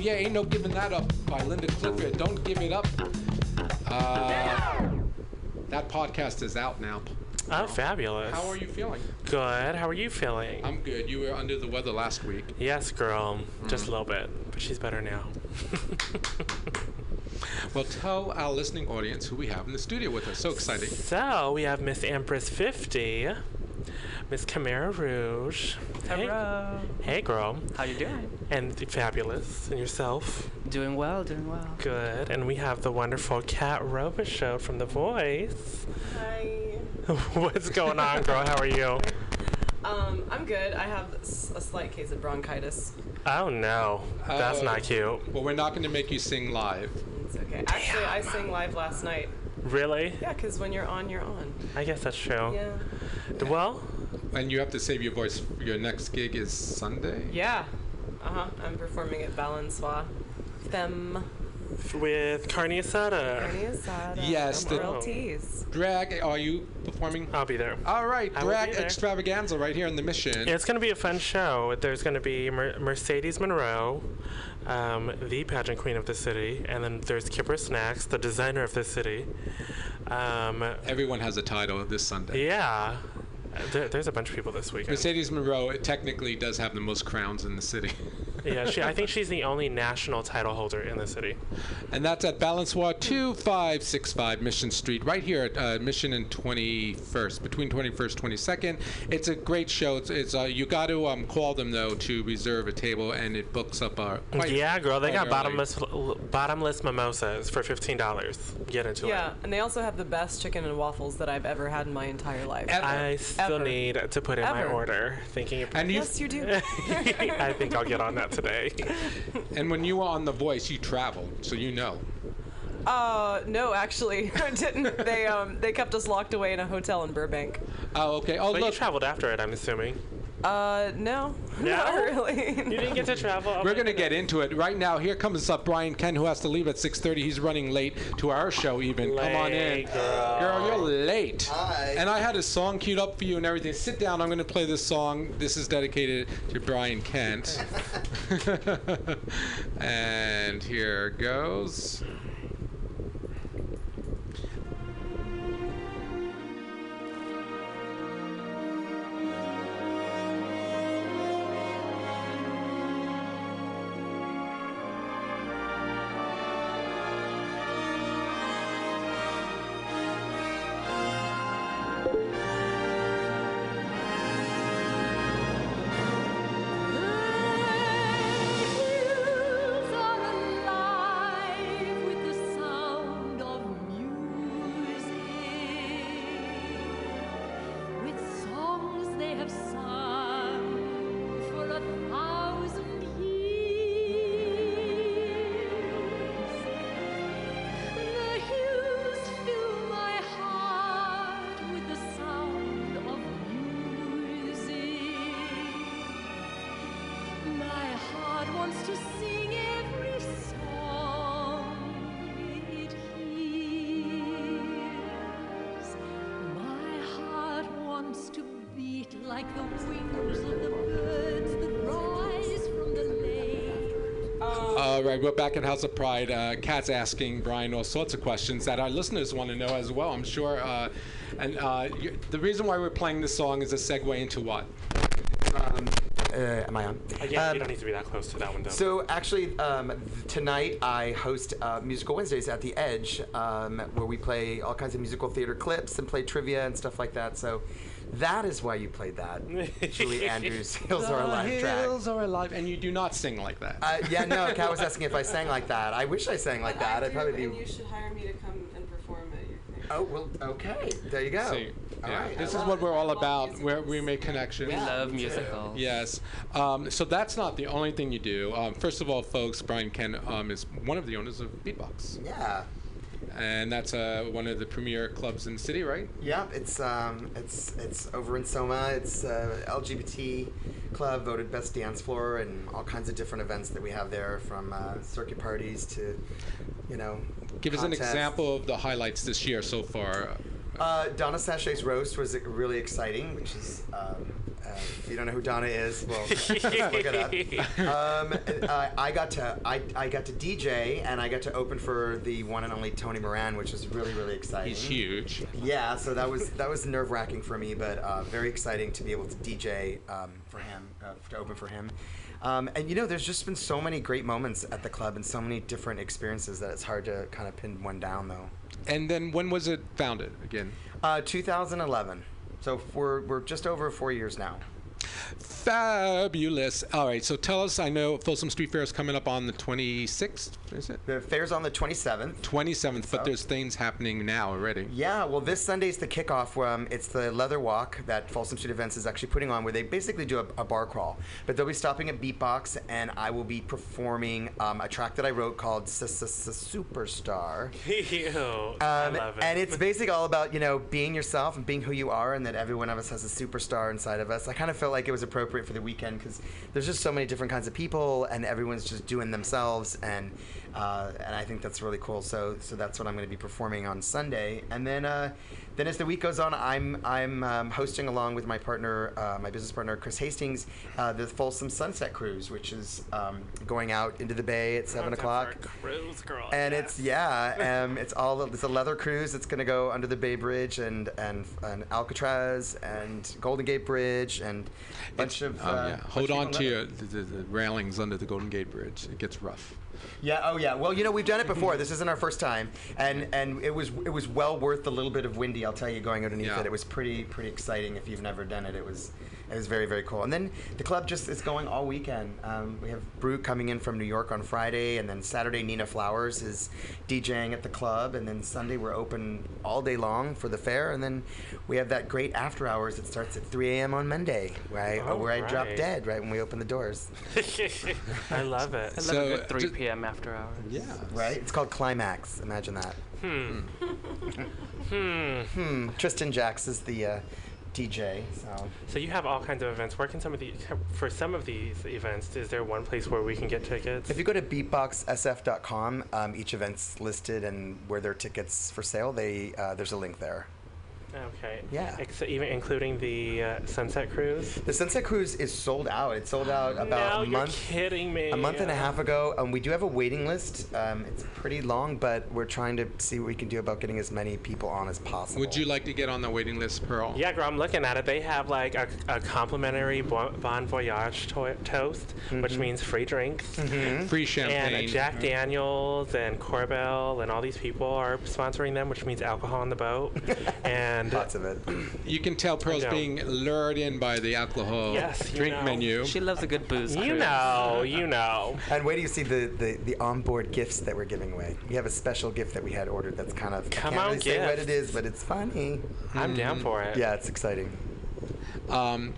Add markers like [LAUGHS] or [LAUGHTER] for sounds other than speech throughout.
yeah, ain't no giving that up by Linda Clifford. Don't give it up. Uh, that podcast is out now. Oh, fabulous. How are you feeling? Good. How are you feeling? I'm good. You were under the weather last week. yes, girl. Just a little bit, but she's better now. [LAUGHS] Well, tell our listening audience who we have in the studio with us. So exciting. so we have Miss Empress 50, Miss Chimera Rouge. Hey- Hey, girl. How you doing? And fabulous. And yourself? Doing well, doing well. Good. And we have the wonderful Kat Robichaud from The Voice. Hi. [LAUGHS] What's going on, girl? How are you? Um, I'm good. I have a slight case of bronchitis. Oh, no. That's Oh. not cute. Well, we're not going to make you sing live. It's okay. Actually, I sang live last night. Really? Yeah, because when you're on, you're on. I guess that's true. Yeah. Well, And you have to save your voice. Your next gig is Sunday? Yeah. Uh huh. I'm performing at Balançoire. Femme. with Carne Asada. Carne asada. Yes, the- Real teas. Drag, are you performing? I'll be there. All right, I will drag be there. extravaganza right here in the Mission. It's going to be a fun show. There's going to be Mer- Mercedes Monroe, um, the pageant queen of the city, and then there's Kipper Snacks, the designer of the city. Um, Everyone has a title this Sunday. yeah, there, there's a bunch of people this weekend. Mercedes Monroe technically does have the most crowns in the city. [LAUGHS] yeah, she, I think she's the only national title holder in the city. And that's at Balançoire 2565 Mission Street, right here at uh, Mission and 21st, between 21st 22nd. It's a great show. It's, it's uh, you got to um, call them though to reserve a table, and it books up. Uh, quite, yeah, girl, they got early. bottomless bottomless mimosas for fifteen dollars. Get into Yeah, it. Yeah, and they also have the best chicken and waffles that I've ever had in my entire life. Ever. I still Ever. need to put in my order. Thinking. Of, And you yes, you do. [LAUGHS] I think I'll get on that today. [LAUGHS] and when you were on The Voice, you traveled, so you know. Uh, no, actually, [LAUGHS] I didn't. They um they kept us locked away in a hotel in Burbank. Oh, okay. Oh, But you traveled after it, I'm assuming. Uh, no, [LAUGHS] No? not really. You didn't get to travel. We're gonna get into it right now. Here comes up Brian Kent, who has to leave at 6:30. He's running late to our show. Even come on in, girl. Girl, you're late. Hi. And I had a song queued up for you and everything. Sit down. I'm going to play this song. This is dedicated to Brian Kent. [LAUGHS] [LAUGHS] and here goes. All right, we're back at House of Pride. Uh, Kat's asking Brian all sorts of questions that our listeners want to know as well. I'm sure. Uh, and uh, you, the reason why we're playing this song is a segue into what? Um, uh, am I on? Uh, yeah, Um, you don't need to be that close to that one, though. So actually, um, th- tonight I host uh, Musical Wednesdays at the Edge, um, where we play all kinds of musical theater clips and play trivia and stuff like that. So that is why you played that, Julie [LAUGHS] Andrews. Hills are alive track. Hills are alive, and you do not sing like that. Uh, yeah, no. Kat was asking if I sang like that. I wish I sang like that. I'd probably and be. you should hire me to come and perform at your thing. Oh well, okay. There you go. See, All yeah, right. this I is what we're all about, musicals. where we make connections. Yeah. Love musicals. Yes. Um, so that's not the only thing you do. Um, first of all, folks, Brian Kent um, is one of the owners of Beatbox, Yeah. And that's uh, one of the premier clubs in the city, right? Yeah, it's um, it's it's over in Soma. It's uh, LGBT club voted best dance floor, and all kinds of different events that we have there, from uh, circuit parties to, you know. Give us an example of the highlights this year so far. Uh, Donna Sachet's roast was really exciting, which is. Um, uh, if you don't know who Donna is, well, [LAUGHS] look it up. Um, uh, I got to I, I got to DJ and I got to open for the one and only Tony Moran, which was really really exciting. He's huge. Yeah, so that was that was nerve wracking for me, but uh, very exciting to be able to DJ um, for him, uh, to open for him. Um, and you know, there's just been so many great moments at the club and so many different experiences that it's hard to kind of pin one down, though. And then when was it founded again? Uh, 2011, so we're we're just over four years now. Fabulous. All right, so tell us. I know Folsom Street Fair is coming up on the 26th. Is it? The fair's on the 27th. 27th, So? but there's things happening now already. Yeah, well, this Sunday's the kickoff. Um, it's the Leather Walk that Folsom Street Events is actually putting on, where they basically do a, a bar crawl. But they'll be stopping at Beatbox, and I will be performing um, a track that I wrote called Superstar. [LAUGHS] Ew, I Um, love it. and it's [LAUGHS] basically all about you know being yourself and being who you are, and that every one of us has a superstar inside of us. I kind of felt like it was appropriate for the weekend because there's just so many different kinds of people, and everyone's just doing themselves, and uh, and I think that's really cool. So so that's what I'm going to be performing on Sunday, and then uh, then as the week goes on, I'm I'm um, hosting along with my partner, uh, my business partner Chris Hastings, uh, the Folsom Sunset Cruise, which is um, going out into the bay at seven o'clock. Cruise girl. And yes. it's yeah, [LAUGHS] um, it's all it's a leather cruise. It's gonna go under the Bay Bridge and and, and Alcatraz and Golden Gate Bridge and a bunch of. Oh, uh, yeah. Hold of on people to your, the, the, the railings under the Golden Gate Bridge. It gets rough. Yeah. Oh yeah. Well, you know we've done it before. this isn't our first time, and and it was it was well worth the little bit of windy. I'll tell you, going underneath Yeah. it, it was pretty pretty exciting. If you've never done it, it was it was very very cool. And then the club just is going all weekend. Um, we have Brute coming in from New York on Friday, and then Saturday Nina Flowers is DJing at the club, and then Sunday we're open all day long for the fair, and then we have that great after hours that starts at 3 a.m. on Monday, where I, Oh, where I drop dead right when we open the doors. [LAUGHS] [LAUGHS] I love it. I love So, a good 3 p.m. after hours. Yeah. Right? It's called Climax. Imagine that. Hmm. hmm. Hmm. Tristan Jaxx is the uh, DJ. So So you have all kinds of events. Where can some of the for some of these events? Is there one place where we can get tickets? if you go to beatboxsf.com, um, each event's listed and where there are tickets for sale. They uh, there's a link there. Okay. Yeah. Ex- even including the uh, Sunset Cruise. The Sunset Cruise is sold out. It sold out about no, a you're month. kidding me. A month and a half ago, um, we do have a waiting list. Um, it's pretty long, but we're trying to see what we can do about getting as many people on as possible. Would you like to get on the waiting list, Pearl? Yeah, girl, I'm looking at it. They have like a, a complimentary bon, bon voyage to- toast, which Mm-hmm. means free drinks. Free champagne. And Jack Daniels and Korbel and all these people are sponsoring them, which means alcohol on the boat. and [LAUGHS] Lots of it. You can tell Pearl's being lured in by the alcohol Yes, you drink know. menu. She loves a good booze. you cruise. know, you [LAUGHS] know. And wait do you see the, the, the onboard gifts that we're giving away. We have a special gift that we had ordered that's kind of Come I can't on, really say what it is, but it's funny. I'm down for it. Yeah, it's exciting. Um,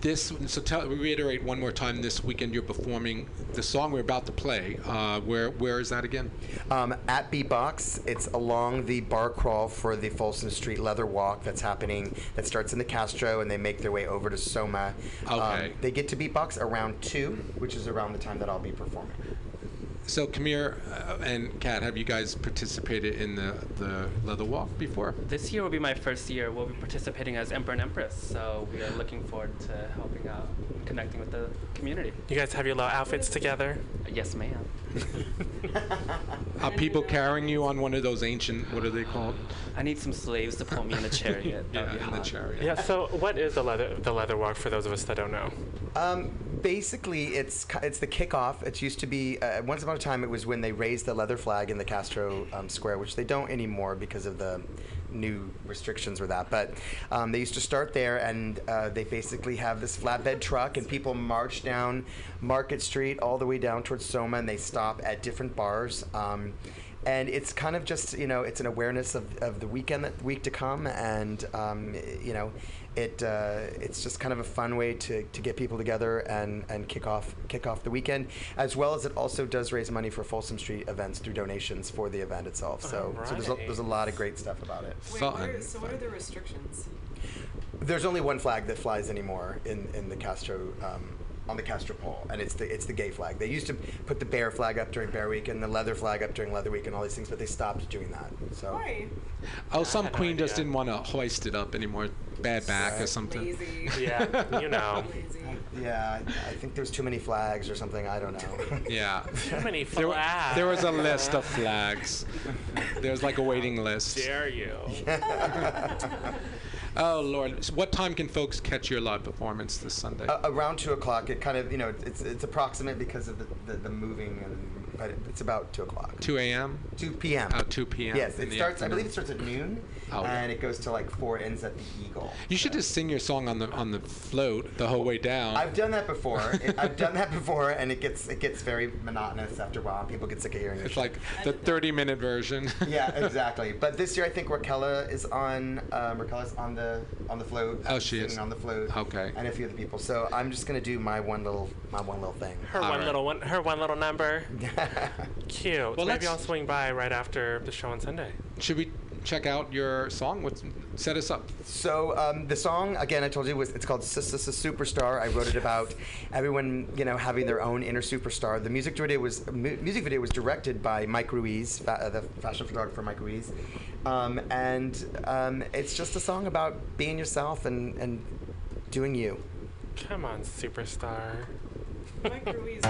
this so tell reiterate one more time. This weekend you're performing the song we're about to play. Uh, where where is that again? Um, at Beatbox, it's along the bar crawl for the Folsom Street Leather Walk that's happening. That starts in the Castro, and they make their way over to Soma. Um, Okay. they get to Beatbox around two, which is around the time that I'll be performing. So, Kamir uh, and Kat, have you guys participated in the, the leather walk before? This year will be my first year. We'll be participating as Emperor and Empress, so we are looking forward to helping out and connecting with the community. You guys have your little outfits together. Yes, ma'am. [LAUGHS] Are people carrying you on one of those ancient, what are they called? I need some slaves to pull me in the chariot. [LAUGHS] Yeah, be in the chariot. Yeah. So, what is the leather the leather walk for those of us that don't know? Um, basically, it's it's the kickoff. It used to be uh, once upon a time. It was when they raised the leather flag in the Castro um, Square, which they don't anymore because of the new restrictions with that. But um, they used to start there, and uh, they basically have this flatbed truck, and people march down Market Street all the way down towards Soma, and they stop at different bars. Um, and it's kind of just you know it's an awareness of, of the weekend that week to come and um, you know it uh, it's just kind of a fun way to, to get people together and, and kick off kick off the weekend as well as it also does raise money for Folsom Street events through donations for the event itself so, so there's, a, there's a lot of great stuff about it Wait, Fun. what are, so what are the restrictions? there's only one flag that flies anymore in, in the Castro um, on the Castro pole, and it's the it's the gay flag. They used to put the bear flag up during Bear Week and the leather flag up during Leather Week and all these things, but they stopped doing that. So Why? Oh, some had no queen just didn't want to hoist it up anymore. Bad back or something. Lazy. [LAUGHS] Yeah, you know. [LAUGHS] Lazy. yeah, I, I think there's too many flags or something. I don't know. [LAUGHS] Yeah. Too many There, wa- flags. there was a list of flags. There's like a waiting list. Dare you? Oh Lord! So what time can folks catch your live performance this Sunday? A- around two o'clock. It kind of you know it's it's approximate because of the, the, the moving, and, but it's about two o'clock. 2 a.m. Two p.m. Oh, 2 p.m. Yes, it the starts. I believe it starts at noon, Oh, and it goes to like four. It ends at the Eagle. You should just sing your song on the on the float the whole way down. I've done that before. [LAUGHS] It- I've done that before, and it gets it gets very monotonous after a while. People get sick of hearing it. it's like the 30 minute version. [LAUGHS] yeah, exactly. But this year, I think Raquella is on. Um, Raquella's on the on the float. Oh, she singing is. on the float. Okay. And a few other people. So I'm just gonna do my one little my one little thing. Her All one right. little one. Her one little number. [LAUGHS] [LAUGHS] Cute. Well, Maybe I'll swing by right after the show on Sunday. Should we check out your song? What's set us up? So um, the song again, I told you was it's called "Sis Sis Sis Superstar." I wrote it about everyone, you know, having their own inner superstar. The music video was mu- music video was directed by Mike Ruiz, fa- uh, the fashion photographer Mike Ruiz, um, and um, it's just a song about being yourself and and doing you. Come on, superstar. Mike Ruiz.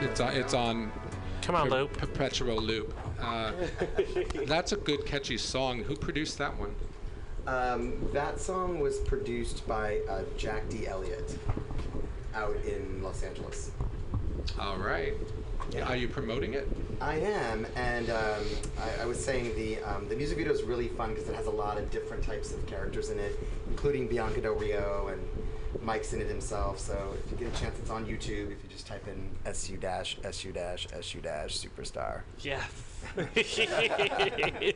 It's on, it's on Come on, per- Loop. perpetual loop. Uh, [LAUGHS] that's a good catchy song. Who produced that one? Um, that song was produced by uh, Jack D. Elliott out in Los Angeles. All right. Yeah. Are you promoting it? I am, and um, I, I was saying the um, the music video is really fun because it has a lot of different types of characters in it, including Bianca Del Rio and Mike's in it himself. So if you get a chance, it's on YouTube. If you just type in SU dash SU dash SU dash superstar. Yes. [LAUGHS]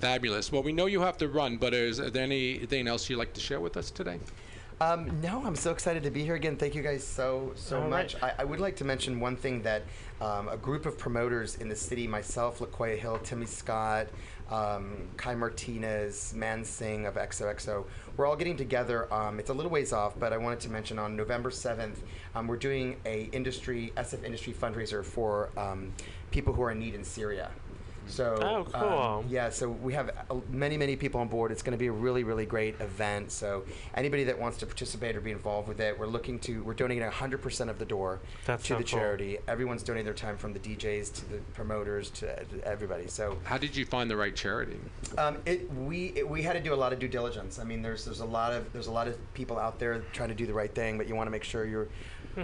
Fabulous. Well, we know you have to run, but is there anything else you'd like to share with us today? Um, no, I'm so excited to be here again. Thank you guys so so All much. right. I, I would like to mention one thing that um, a group of promoters in the city, myself, LaQuaya Hill, Timmy Scott, um, Kai Martinez, Man Singh of XOXO, we're all getting together. Um, it's a little ways off, but I wanted to mention on November 7th, um, we're doing a industry SF industry fundraiser for um, people who are in need in Syria. So Oh, um, yeah, so we have uh, many, many people on board. It's going to be a really, really great event. So anybody that wants to participate or be involved with it, we're looking to we're donating 100% of the door That's to so the cool. charity. Everyone's donating their time from the DJs to the promoters to, to everybody. So How did you find the right charity? um, it, we it, we had to do a lot of due diligence. I mean, there's there's a lot of there's a lot of people out there trying to do the right thing, but you want to make sure you're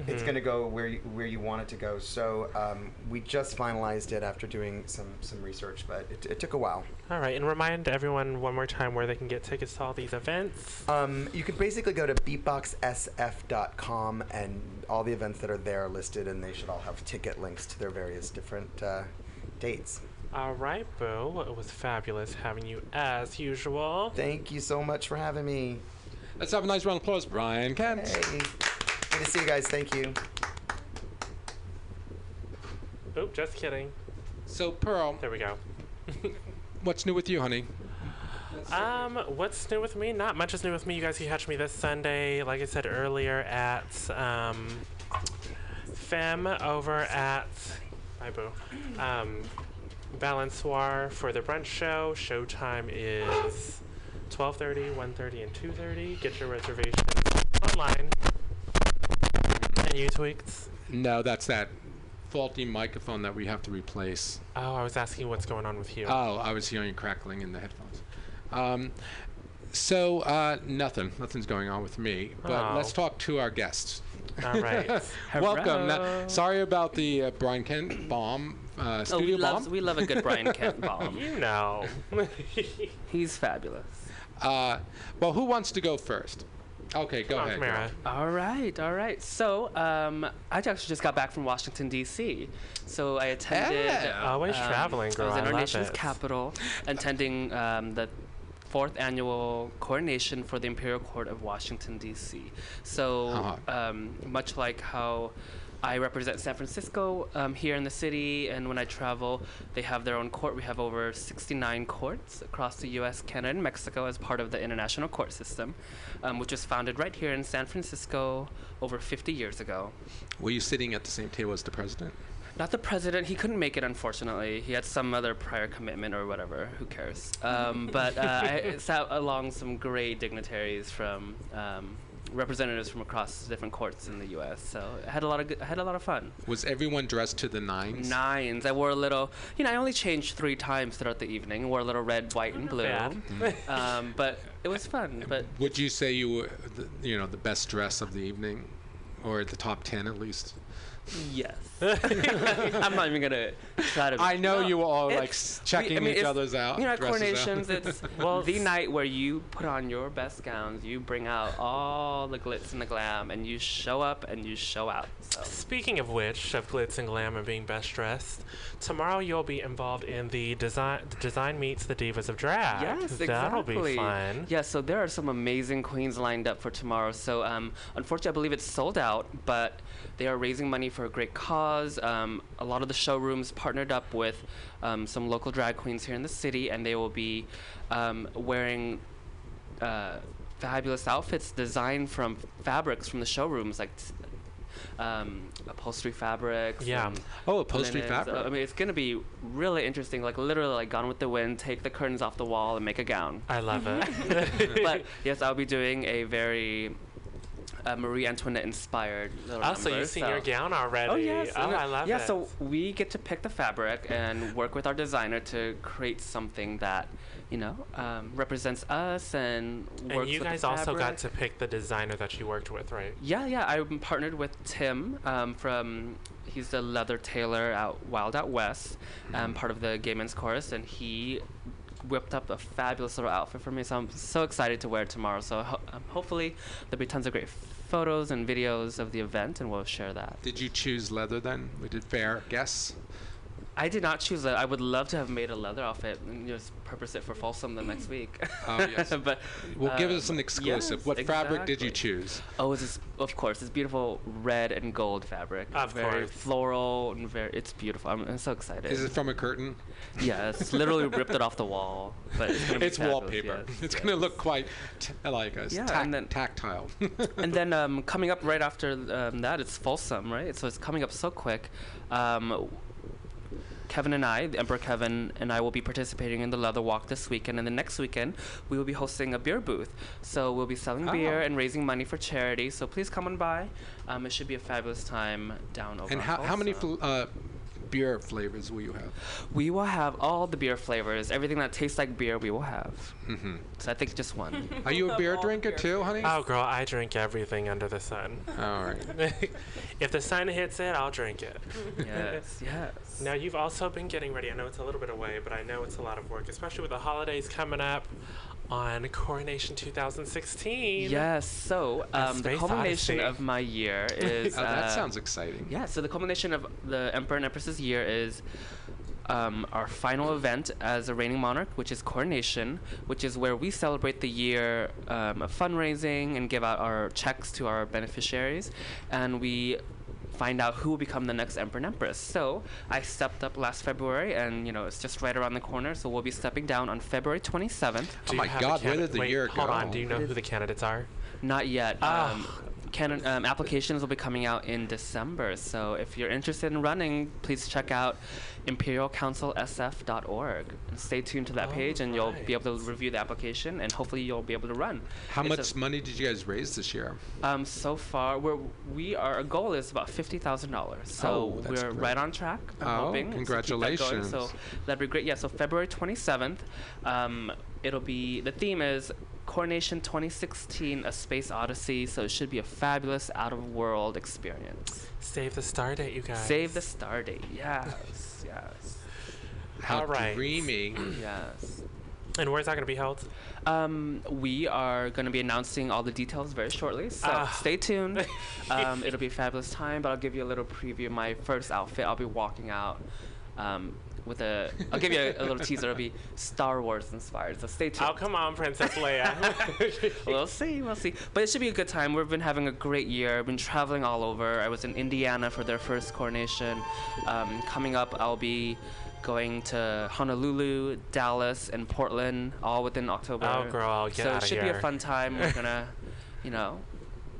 it's going to go where you, where you want it to go. So um, we just finalized it after doing some some research, but it, it took a while. All right, and remind everyone one more time where they can get tickets to all these events. Um, you can basically go to beatboxsf.com and all the events that are there are listed, and they should all have ticket links to their various different uh, dates. All right, Boo. It was fabulous having you as usual. Thank you so much for having me. Let's have a nice round of applause, Brian Kent. Hey, good to see you guys. Thank you. Oop, just kidding. So, Pearl, There we go. [LAUGHS] what's new with you, honey? Um, what's new with me? Not much is new with me. You guys can catch me this Sunday, like I said earlier, at um, Femme over at Bye Boo. Um, Balancoire for the brunch show. Showtime is 12:30, 1:30, and 2:30. Get your reservations online. And you tweaks. No, that's that faulty microphone that we have to replace. Oh, I was asking what's going on with you. Oh, I was hearing crackling in the headphones. Um, so, uh, nothing. Nothing's going on with me. But Oh. let's talk to our guests. All right. [LAUGHS] Welcome. Now, sorry about the uh, Brian Kent bomb, uh, Oh, we studio love we love a good Brian Kent [LAUGHS] bomb. you know. [LAUGHS] He's fabulous. Uh, well, who wants to go first? Okay, go ahead. Tamara. All right, all right. So, um, I actually just got back from Washington D.C. So I attended. Yeah. Always um, traveling, girl. I was in I our love nation's it. capital, attending um, the fourth annual coronation for the Imperial Court of Washington D.C. So, Uh-huh. um, much like how. I represent San Francisco um, here in the city, and when I travel, they have their own court. We have over 69 courts across the U.S., Canada, and Mexico as part of the international court system, um, which was founded right here in San Francisco over 50 years ago. Were you sitting at the same table as the president? Not the president. He couldn't make it, unfortunately. He had some other prior commitment or whatever. Who cares? Um, but uh, I [LAUGHS] sat along some great dignitaries from um, representatives from across different courts in the U.S. So I had a lot of good, I had a lot of fun. Was everyone dressed to the nines? Nines. I wore a little. You know, I only changed three times throughout the evening. Wore a little red, white, and blue. bad. Um, but it was fun. But Would you say you were, the, you know, the best dress of the evening, or the top ten at least? Yes, [LAUGHS] I'm not even gonna try to. I know No, you were all like s- checking we- I mean, each other's out. You know, at dresses out. coronations, it's [LAUGHS] Well, the night where you put on your best gowns, you bring out all the glitz and the glam, and you show up and you show out. So. Speaking of which, of glitz and glam and being best dressed, tomorrow you'll be involved in the design design meets the divas of drag. Yes, exactly. That'll be fun. Yeah, so there are some amazing queens lined up for tomorrow. So um, unfortunately, I believe it's sold out, but they are raising money for a great cause. Um, a lot of the showrooms partnered up with um, some local drag queens here in the city, and they will be um, wearing uh, fabulous outfits designed from fabrics from the showrooms, like. t- Um, upholstery fabrics. Yeah. Oh, upholstery linens. Uh, fabric. I mean, it's gonna be really interesting. Like literally, like Gone with the Wind. Take the curtains off the wall and make a gown. I love it. [LAUGHS] but yes, I'll be doing a very uh, Marie Antoinette inspired little oh, so you've seen your gown already. Oh yes, Oh, I love yeah, it. Yeah, so we get to pick the fabric and work with our designer to create something that you know um, represents us and works and you with the guys also got to pick the designer that you worked with, right? Yeah, yeah. I'm partnered with Tim um, from. He's the leather tailor out Wild Out West, um, part of the Gay Men's Chorus, and he whipped up a fabulous little outfit for me. So I'm so excited to wear it tomorrow. So ho- um, hopefully there'll be tons of great photos and videos of the event, and we'll share that. Did you choose leather then? We did fair guess. I did not choose that. I would love to have made a leather outfit and just purpose it for Folsom the next week. Oh, [LAUGHS] yes. but Well, give us um, an exclusive. yes, what fabric did you choose? Oh, it's this, of course, this beautiful red and gold fabric. Of very course. floral and very. It's beautiful. I'm, I'm so excited. Is it from a curtain? Yes, literally [LAUGHS] ripped it off the wall. But it's, gonna be It's fabulous, wallpaper. yes, it's yes. going to look quite t- like us. Yeah, tac- and then- tactile. And then [LAUGHS] um, coming up right after um, that, it's Folsom, right? So it's coming up so quick. Um, Kevin and I, the Emperor Kevin and I, will be participating in the Leather Walk this weekend, and the next weekend we will be hosting a beer booth. So we'll be selling beer Oh. and raising money for charity. So please come on by. Um, it should be a fabulous time down over. and how, how many fl- uh, beer flavors will you have? We will have all the beer flavors. Everything that tastes like beer, we will have. Mm-hmm. So I think just one. [LAUGHS] Are you a beer drinker beer too, honey? Oh, girl, I drink everything under the sun. All right. [LAUGHS] if the sun hits it, I'll drink it. yes, [LAUGHS] yes. Now, you've also been getting ready. I know it's a little bit away, but I know it's a lot of work, especially with the holidays coming up on Coronation 2016. Yes. So um, the culmination odyssey. of my year [LAUGHS] is. Oh, that uh, sounds exciting. Yeah. So the culmination of the Emperor and Empress's year is. Um, our final event as a reigning monarch, which is coronation, which is where we celebrate the year um, of fundraising and give out our checks to our beneficiaries, and we find out who will become the next emperor and empress. So I stepped up last February, and you know it's just right around the corner. So we'll be stepping down on February 27th. Do Oh my have God, where did the wait, year hold go? on. Do you know who the candidates are? Not yet. Ah. Um, canon, um, applications will be coming out in December. So if you're interested in running, please check out imperialcouncilsf.org and stay tuned to that Oh, page, and you'll be able to review the application, and hopefully you'll be able to run. How It's much a- money did you guys raise this year? um, so far, we're we are our goal is about fifty thousand dollars. So Oh, we're great. right on track. I'm Oh, hoping to keep that going. congratulations. So that'd be great. Yeah. So February twenty seventh, um, it'll be the theme is Coronation 2016: A Space Odyssey. So it should be a fabulous out of world experience. Save the star date, you guys. Save the star date. Yes. [LAUGHS] yes. How All right. dreamy. [CLEARS THROAT] Yes. And where's that going to be held? Um, we are going to be announcing all the details very shortly, so Ah. stay tuned. [LAUGHS] um, it'll be a fabulous time, but I'll give you a little preview of my first outfit. I'll be walking out um, with a. I'll give you a, a little teaser. It'll be Star Wars inspired, so stay tuned. Oh, come on, Princess Leia. [LAUGHS] We'll see, we'll see. But it should be a good time. We've been having a great year. I've been traveling all over. I was in Indiana for their first coronation. Um, coming up, I'll be going to Honolulu, Dallas, and Portland, all within October. Oh, girl, get So it should be a fun time. We're [LAUGHS] gonna, you know,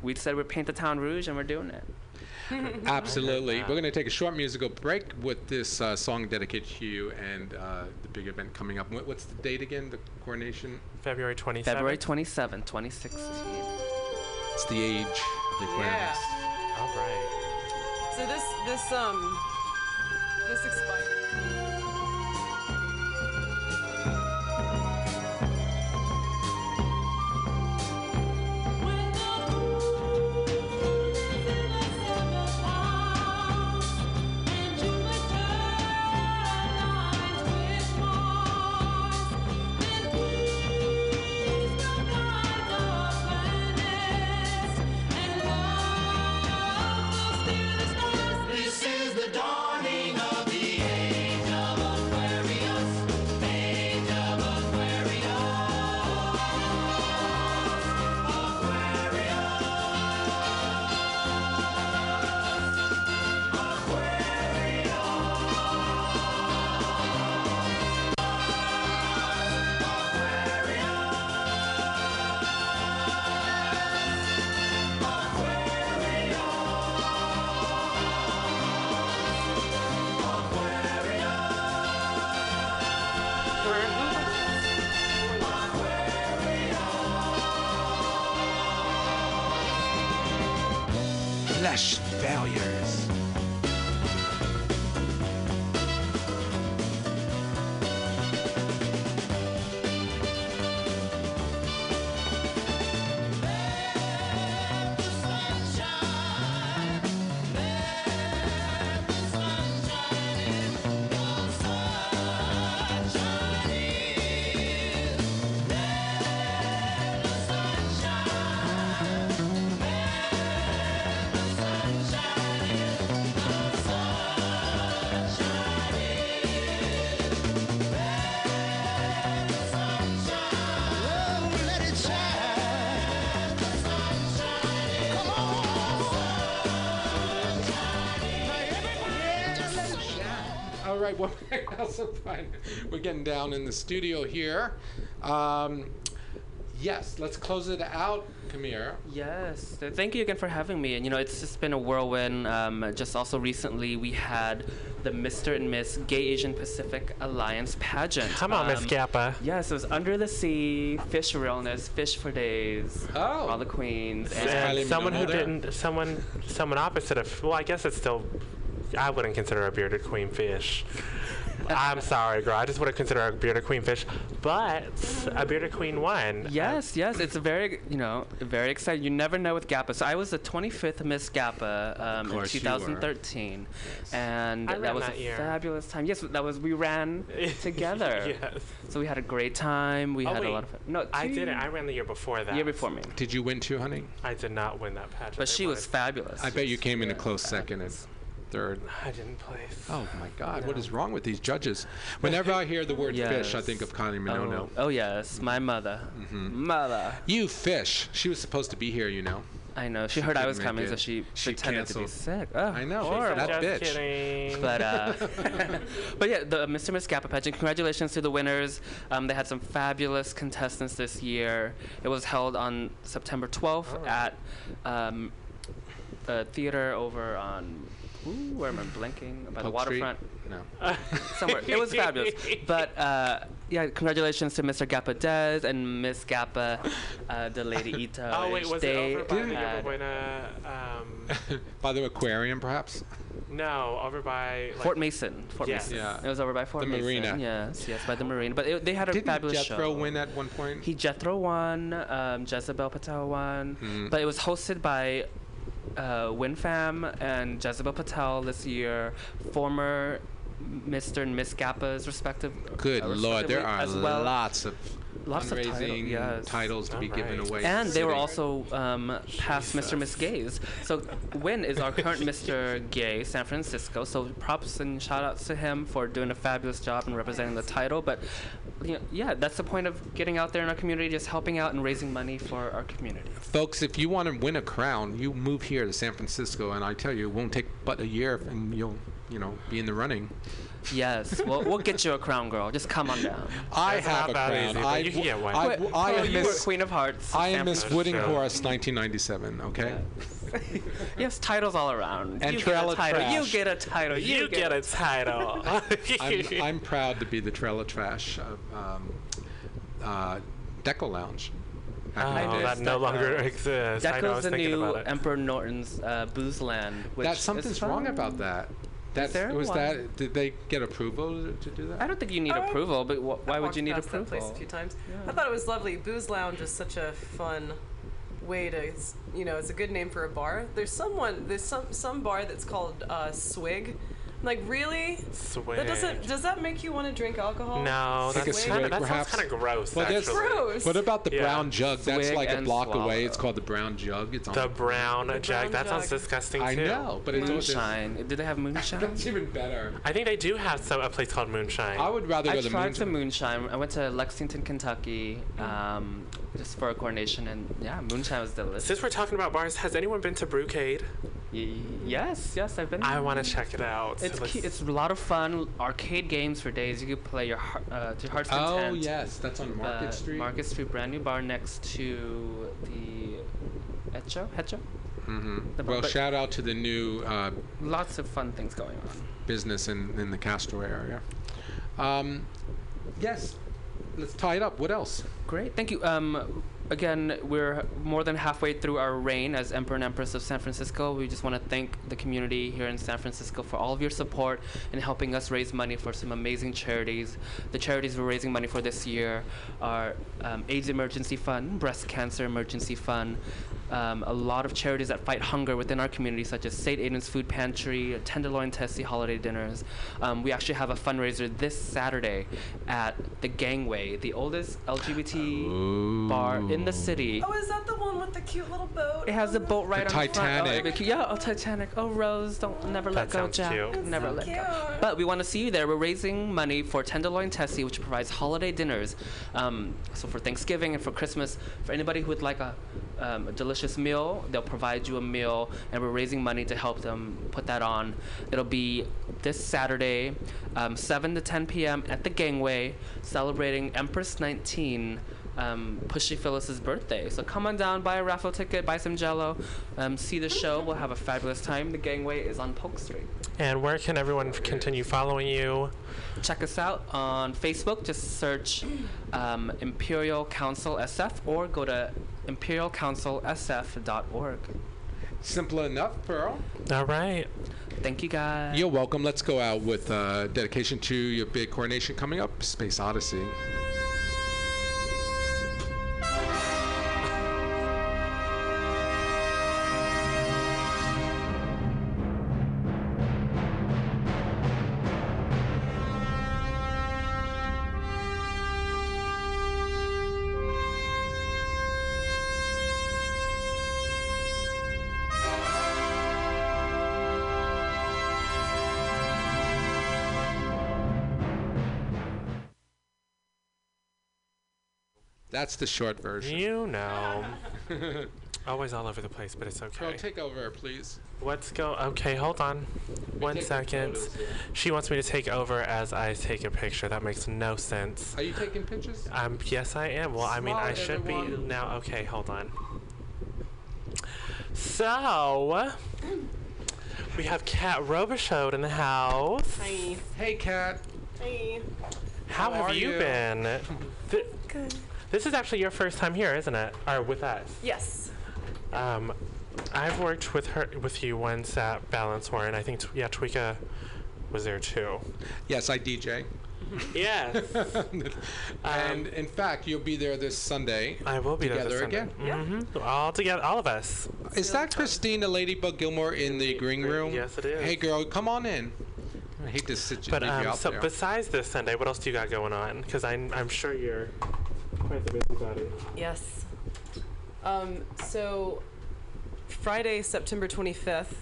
we said we'd paint the town rouge, and we're doing it. Absolutely. We're going to take a short musical break with this uh, song dedicated to you and uh, the big event coming up. What's the date again? The coronation? February 27th. February 27, 2016. It's the age of the Aquarius. All right. So this this um this expired. Also fine. We're getting down in the studio here. Um, yes, let's close it out, Kamir. Yes, thank you again for having me. And you know, it's just been a whirlwind. Um, just also recently, we had the Mr. and Miss Gay Asian Pacific Alliance pageant. Come on, Miss Um, GAPA. Yes, it was under the sea, fish realness, fish for days. Oh. all the queens. And- And someone who there. didn't, someone, someone opposite of. Well, I guess it's still. I wouldn't consider a bearded queen fish. I'm sorry, girl. I just wouldn't consider a bearded queen fish, but a bearded queen won. Yes, yes, it's a very, you know, very exciting. You never know with GAPA. So I was the 25th Miss GAPA um, in course you were. 2013, and I that was that a year. fabulous time. Yes, that was we ran [LAUGHS] together. yes. So we had a great time. We Oh, had wait. a lot of fun. No, I didn't. I ran the year before that. year before me. Did you win too, honey? I did not win that pageant. But she was fabulous. I bet you came in a close second and third. I didn't place. Oh my God, what is wrong with these judges? Whenever I hear the word fish, I think of Kylie Oh, oh yes, my mother. Mm-hmm. Mother. You fish. She was supposed to be here, you know. I know. She, She heard I was coming, it. so she, She pretended to be sick. Oh, I know, horrible. that bitch. kidding. [LAUGHS] But uh, [LAUGHS] but yeah, the Mr. Miss GAPA pageant. Congratulations to the winners. Um, they had some fabulous contestants this year. It was held on September 12th Oh. at um, a theater over on. Ooh, where am I blinking? By the Polk Street? waterfront. No. [LAUGHS] Somewhere. It was fabulous. But uh, yeah, congratulations to Mr. GAPA Dez and Miss GAPA, uh, the Lady [LAUGHS] Ito. oh wait, was it over by the had- Buena? Um, [LAUGHS] By the aquarium, perhaps? no, over by like, Fort Mason. Fort Yes. Mason. Yeah. It was over by Fort The Mason. marina. Yes, yes, by the marina. But it, they had a Didn't fabulous Jethro show. win at one point? He Jethro won. Um, Jezebel Patel won. Mhm. But it was hosted by uh, WinFam and Jezebel Patel this year, former Mr. and Miss GAPA's respective. Good uh, lord, there are as well. lots of Lots of title- yes. titles to be given away. And they were also um, past Mr. And Miss Gays. So Win is our current [LAUGHS] Mr. Gay, San Francisco. So props and shout outs to him for doing a fabulous job and representing the title. But you know, yeah, that's the point of getting out there in our community, just helping out and raising money for our community. Folks, if you want to win a crown, you move here to San Francisco, and I tell you, it won't take but a year, and you'll, you know, be in the running. Yes, we'll, we'll get you a crown, girl. Just come on down. I That's have a crown. easy, but I, you can get one. I, But, I oh, am Miss. Queen of Hearts. I am Miss Francisco. Wooding Sure. Horse, 1997. Okay. [LAUGHS] Yes, titles all around. And you get a title. You get a title. You, You get a title. [LAUGHS] I'm, I'm proud to be the Trella Trash of um, uh, Deco Lounge. Oh, I did. that no longer exists. I know, I Deco's was the new about it. Emperor Norton's uh, Boozeland. Which That is something's wrong about that. That's there was one? that. Did they get approval to, to do that? I don't think you need Oh, approval, but wh- why would you need past that place a few times. I thought it was lovely. Booze Lounge is such a fun way to, you know, it's a good name for a bar. There's someone, there's some some bar that's called uh, Swig. I'm like, really? Swig. That doesn't. Does that make you want to drink alcohol? No, Like a that's swig, kind of, that sounds kind of gross. Well, there's- Gross. What about the Yeah. brown jug? That's Swig like a and block away. It's called the brown jug. It's on. The brown The jug. brown That sounds disgusting too. I know, but it's Moonshine. Did they have moonshine? [LAUGHS] That's even better. I think they do have some a place called Moonshine. I would rather I go to tried Moon. some moonshine. I went to Lexington, Kentucky, um, just for a coronation, and yeah, moonshine was delicious. Since we're talking about bars, has anyone been to Brewcade? Y- yes, yes, I've been. I want to check it out. It's Let's- cute. It's a lot of fun. Arcade games for days. You could play your heart, uh, to your heart's Oh content. yes, that's on Market Uh, Street. Market Street, brand new bar next to the Etcho. Hetcho. hmm The- Well, shout out to the new uh, Lots of fun things going on. business in, in the Castro area. Um, yes, let's tie it up. What else? Great, thank you. Um, again, we're more than halfway through our reign as Emperor and Empress of San Francisco. We just want to thank the community here in San Francisco for all of your support in helping us raise money for some amazing charities. The charities we're raising money for this year are um, AIDS Emergency Fund, Breast Cancer Emergency Fund, um, a lot of charities that fight hunger within our community, such as St. Aidan's Food Pantry, Tenderloin Tessie Holiday Dinners. Um, we actually have a fundraiser this Saturday at the Gangway, the oldest LGBT bar in the city. Oh, is that the one with the cute little boat? It has a boat right The on the front. Oh, Titanic. it'd be cute. yeah, oh Titanic. Oh Rose, don't never let go, Jack. cute. Never so let cute. go. But we want to see you there. We're raising money for Tenderloin Tessie, which provides holiday dinners. Um, so for Thanksgiving and for Christmas, for anybody who would like a, um, a delicious meal, they'll provide you a meal, and we're raising money to help them put that on. It'll be this Saturday, um, 7 to 10 p.m. at the Gangway, celebrating Empress 19 um, Pushy Phyllis's birthday. So come on down, buy a raffle ticket, buy some Jello, um, see the show. We'll have a fabulous time. The Gangway is on Polk Street. And where can everyone continue following you? Check us out on Facebook. Just search um, Imperial Council SF or go to imperialcouncilsf.org. Simple enough, Pearl. All right. Thank you guys. You're welcome. Let's go out with uh, dedication to your big coronation coming up, Space Odyssey. That's the short version. You know. Always all over the place, but it's Pearl, okay. take over, please. Let's go. Okay, hold on. One taking second. photos here. She wants me to take over as I take a picture. That makes no sense. Are you taking pictures? Um, yes, I am. Well, I mean, I Smile, should be everyone. now. Okay, hold on. So, we have Kat Robichaud in the house. Hi. Hey, Kat. Hi. How, How have you, you? been? [LAUGHS] Good. This is actually your first time here, isn't it? Or with us? Yes. Um, I've worked with her, with you once at Balançoire, and I think t- yeah, Tweeka was there too. Yes, I DJ. Yes, [LAUGHS] and in fact, you'll be there this Sunday. I will be there Together this again. hmm All together, all of us. Is that Christina Ladybug Gilmore in the green green- room? yes, it is. Hey, girl, come on in. I hate to sit you, But leave you um, out so there. besides this Sunday, what else do you got going on? Because I'm I'm sure you're quite the busybody. Yes. Um, so, Friday, September 25th,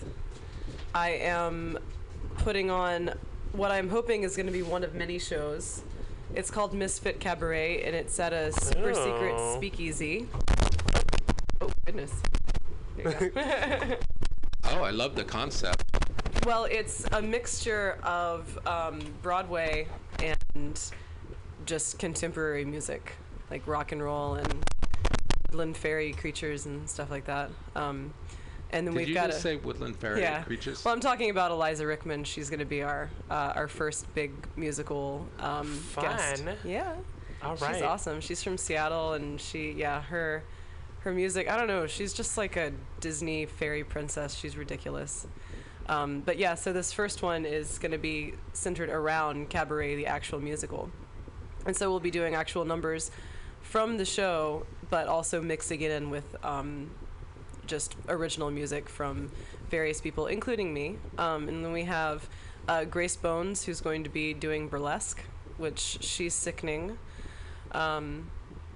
I am putting on what I'm hoping is going to be one of many shows. It's called Misfit Cabaret, and it's at a super secret Oh. speakeasy. Oh, goodness. There you go. [LAUGHS] oh, I love the concept. Well, it's a mixture of um, Broadway and just contemporary music, like rock and roll and woodland fairy creatures and stuff like that. Um, and then Did we've got just a, say woodland fairy yeah. creatures? Well, I'm talking about Eliza Rickman. She's going to be our uh, our first big musical um, guest. Fun. Yeah. All right. She's awesome. She's from Seattle, and she, yeah, her her music. I don't know. She's just like a Disney fairy princess. She's ridiculous. Um, but yeah, so this first one is going to be centered around Cabaret, the actual musical. And so we'll be doing actual numbers from the show, but also mixing it in with um, just original music from various people, including me. Um, and then we have uh, Grace Bones, who's going to be doing burlesque, which she's sickening. Um,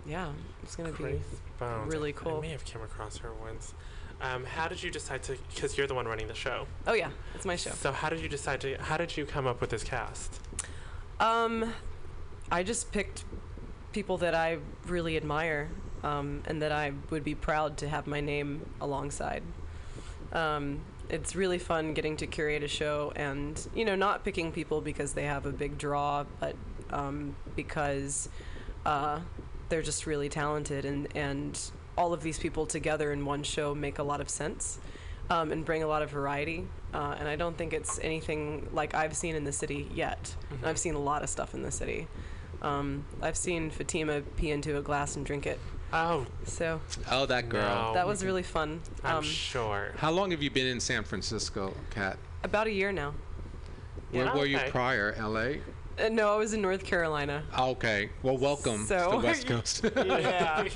yeah, it's going to be. Bones. really cool. I may have come across her once. Um, how did you decide to? Because you're the one running the show. Oh yeah, it's my show. So how did you decide to? How did you come up with this cast? Um, I just picked people that I really admire, um, and that I would be proud to have my name alongside. Um, it's really fun getting to curate a show, and you know, not picking people because they have a big draw, but um, because uh, they're just really talented, and and all of these people together in one show make a lot of sense. Um, and bring a lot of variety, uh, and I don't think it's anything like I've seen in the city yet. And I've seen a lot of stuff in the city. Um, I've seen Fatima pee into a glass and drink it. Oh, So Oh, that girl. No. that was really fun. I'm Um, sure. How long have you been in San Francisco, Kat? about a year now. Where Yeah, were you okay. prior? L.A. Uh, no, I was in North Carolina. Okay. Well, welcome So- to the [LAUGHS] West Coast. [LAUGHS] Yeah.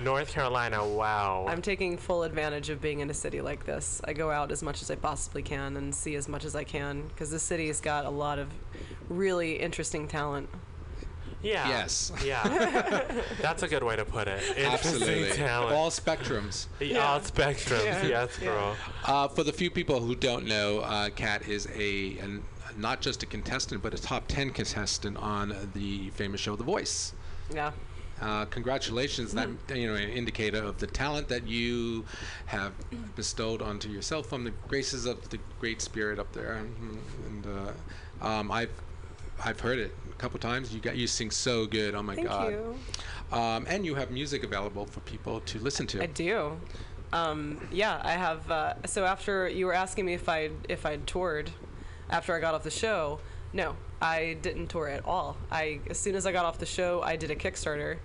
North Carolina. Wow. I'm taking full advantage of being in a city like this. I go out as much as I possibly can and see as much as I can because the city's got a lot of really interesting talent. Yeah. Yes. Yeah. [LAUGHS] That's a good way to put it. Interesting Absolutely. Talent. All spectrums. Yeah, All spectrums. Yeah. Yes, Yeah. girl. Uh, for the few people who don't know, uh, Kat is a an, not just a contestant, but a top 10 contestant on the famous show The Voice. Yeah. Uh, congratulations! That you know, an indicator of the talent that you have bestowed onto yourself from the graces of the Great Spirit up there. Mhm. And uh, um, I've I've heard it a couple times. You got you sing so good. Oh my Thank God! you. Um, and you have music available for people to listen to. I do. Um, yeah, I have. Uh, so after you were asking me if I if I'd toured after I got off the show, no, I didn't tour at all. I as soon as I got off the show, I did a Kickstarter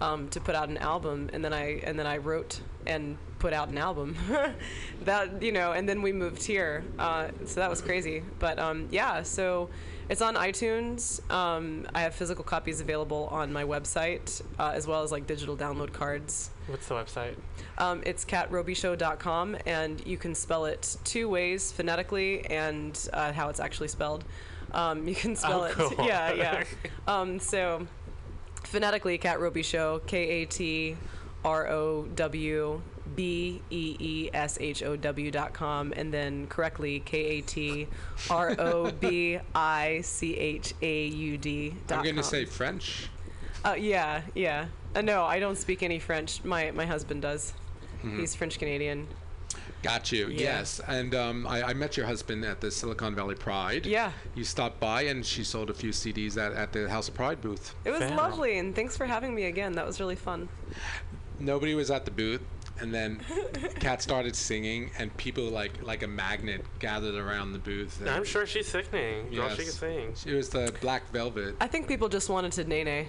um, to put out an album, and then I and then I wrote and put out an album. [LAUGHS] that you know, and then we moved here, uh, so that was crazy. But um, yeah, so it's on iTunes. Um, I have physical copies available on my website, uh, as well as like digital download cards. What's the website? Um, it's catrobyshow.com, and you can spell it two ways phonetically and uh, how it's actually spelled. Um, you can spell Oh, it, cool. [LAUGHS] yeah, yeah. [LAUGHS] Um, so phonetically, Cat Roby Show, K A T R O W B E E S H O W dot com, and then correctly, K A T R O B I C H A U D dot I'm going to say French. Uh, yeah, yeah. Uh, no, I don't speak any French. My my husband does. Mm-hmm. He's French Canadian. Got you. Yeah. Yes, and um, I, I met your husband at the Silicon Valley Pride. Yeah. You stopped by, and she sold a few CDs at, at the House of Pride booth. It was Fair. lovely, and thanks for having me again. That was really fun. Nobody was at the booth, and then Kat started singing, and people like like a magnet gathered around the booth. and I'm sure she's sickening. Girl, she can Yes. sing. It was the Black Velvet. I think people just wanted to nay [LAUGHS]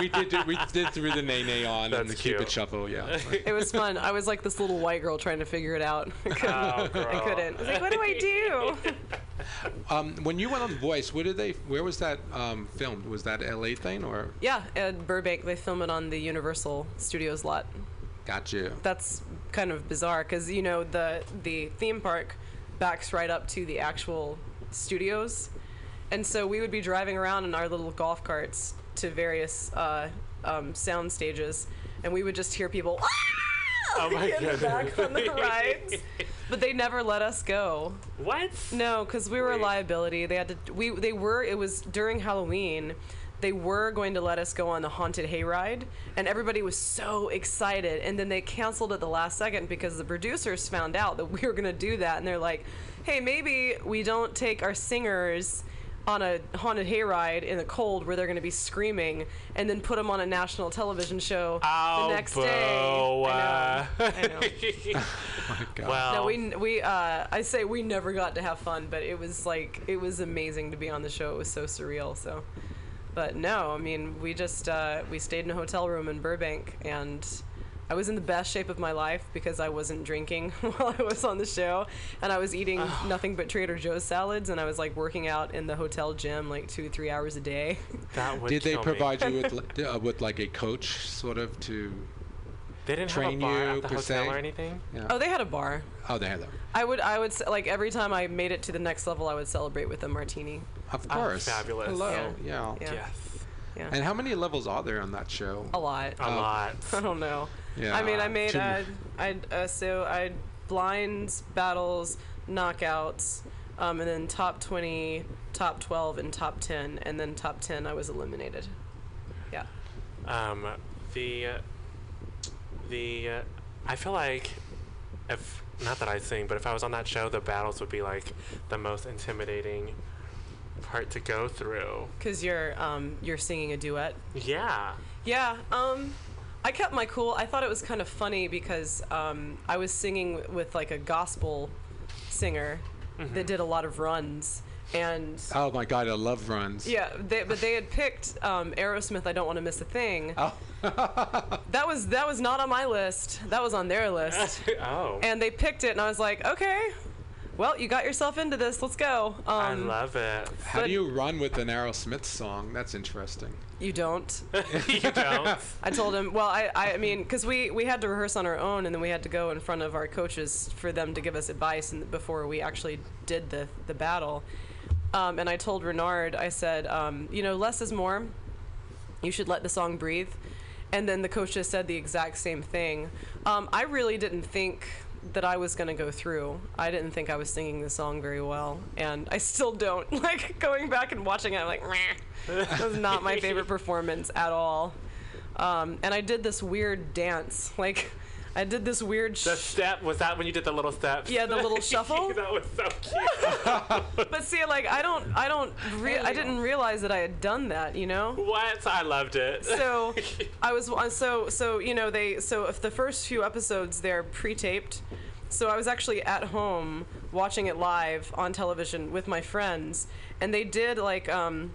we did do, we did threw the nay nay on and That's the Cupid shuffle. Yeah. [LAUGHS] It was fun. I was like this little white girl trying to figure it out. I [LAUGHS] couldn't. Oh, I couldn't. I was like, what do I do? um, when you went on The Voice, where did they? Where was that um, filmed? Was that LA thing or? yeah, at Burbank, they film it on the Universal Studios lot. Got you. That's kind of bizarre because you know the the theme park backs right up to the actual studios, and so we would be driving around in our little golf carts to various uh, um, sound stages, and we would just hear people. Oh my [LAUGHS] in the back on the rides, but they never let us go. What? No, because we were a liability. They had to. We they were. It was during Halloween. They were going to let us go on the haunted hayride, and everybody was so excited. And then they canceled at the last second because the producers found out that [LAUGHS] we were going to do that, and they're like, "Hey, maybe we don't take our singers." On a haunted hayride in the cold where they're going to be screaming, and then put them on a national television show Oh, the next day. boo. I know. I [LAUGHS] know. My God. well, No, we we uh, I say we never got to have fun, but it was like it was amazing to be on the show. It was so surreal. So, but no, I mean we just uh, we stayed in a hotel room in Burbank, and I was in the best shape of my life because I wasn't drinking [LAUGHS] while I was on the show, and I was eating nothing but Trader Joe's salads, and I was like working out in the hotel gym like two, three hours a day. [LAUGHS] That would Did they kill me. provide you with [LAUGHS] uh, with like a coach, sort of, to? They didn't train have a bar you, at the per hotel se? or anything. Yeah. Oh, they had a bar. Oh, they had that. I would, I would like every time I made it to the next level, I would celebrate with a martini. Of Oh, course. fabulous. Hello. Yeah. Yeah. Yeah. Yes. Yeah, And how many levels are there on that show? a lot. A Oh. lot. [LAUGHS] I don't know. Yeah. I mean, I made Too uh, m- I uh, so I blinds, battles, knockouts, um, and then top twenty, top twelve, and top ten, and then top ten I was eliminated. Yeah. Um, the the uh, I feel like if not that I sing, but if I was on that show, the battles would be like the most intimidating part to go through. Cause you're um you're singing a duet. Yeah. Yeah. Um, I kept my cool. I thought it was kind of funny because um I was singing with like a gospel singer that did a lot of runs and. Oh my God, I love runs. Yeah, they, but they had picked um, Aerosmith. I don't want to miss a thing. Oh. [LAUGHS] That was that was not on my list. That was on their list, [LAUGHS] oh. and they picked it, and I was like, okay, well, you got yourself into this. Let's go. Um, I love it. How do you run with an Aerosmith song? That's interesting. You don't. [LAUGHS] you don't. I told him. Well, I I mean, because we we had to rehearse on our own, and then we had to go in front of our coaches for them to give us advice, and before we actually did the the battle. Um, and I told Renard, I said, um, you know, less is more. You should let the song breathe. And then the coach just said the exact same thing. Um, I really didn't think that I was going to go through. I didn't think I was singing the song very well, and I still don't. [LAUGHS] Like going back and watching it, I'm like, Meh. that was not my favorite [LAUGHS] performance at all. Um, and I did this weird dance, like I did this weird. The step was that when you did the little step. Yeah, the little [LAUGHS] shuffle. that was so [LAUGHS] cute. but see, like I don't, I don't, re- I didn't realize that I had done that. You know. what? I loved it. so [LAUGHS] I was uh, so so you know they so if the first few episodes they're pre-taped, so I was actually at home watching it live on television with my friends, and they did like um.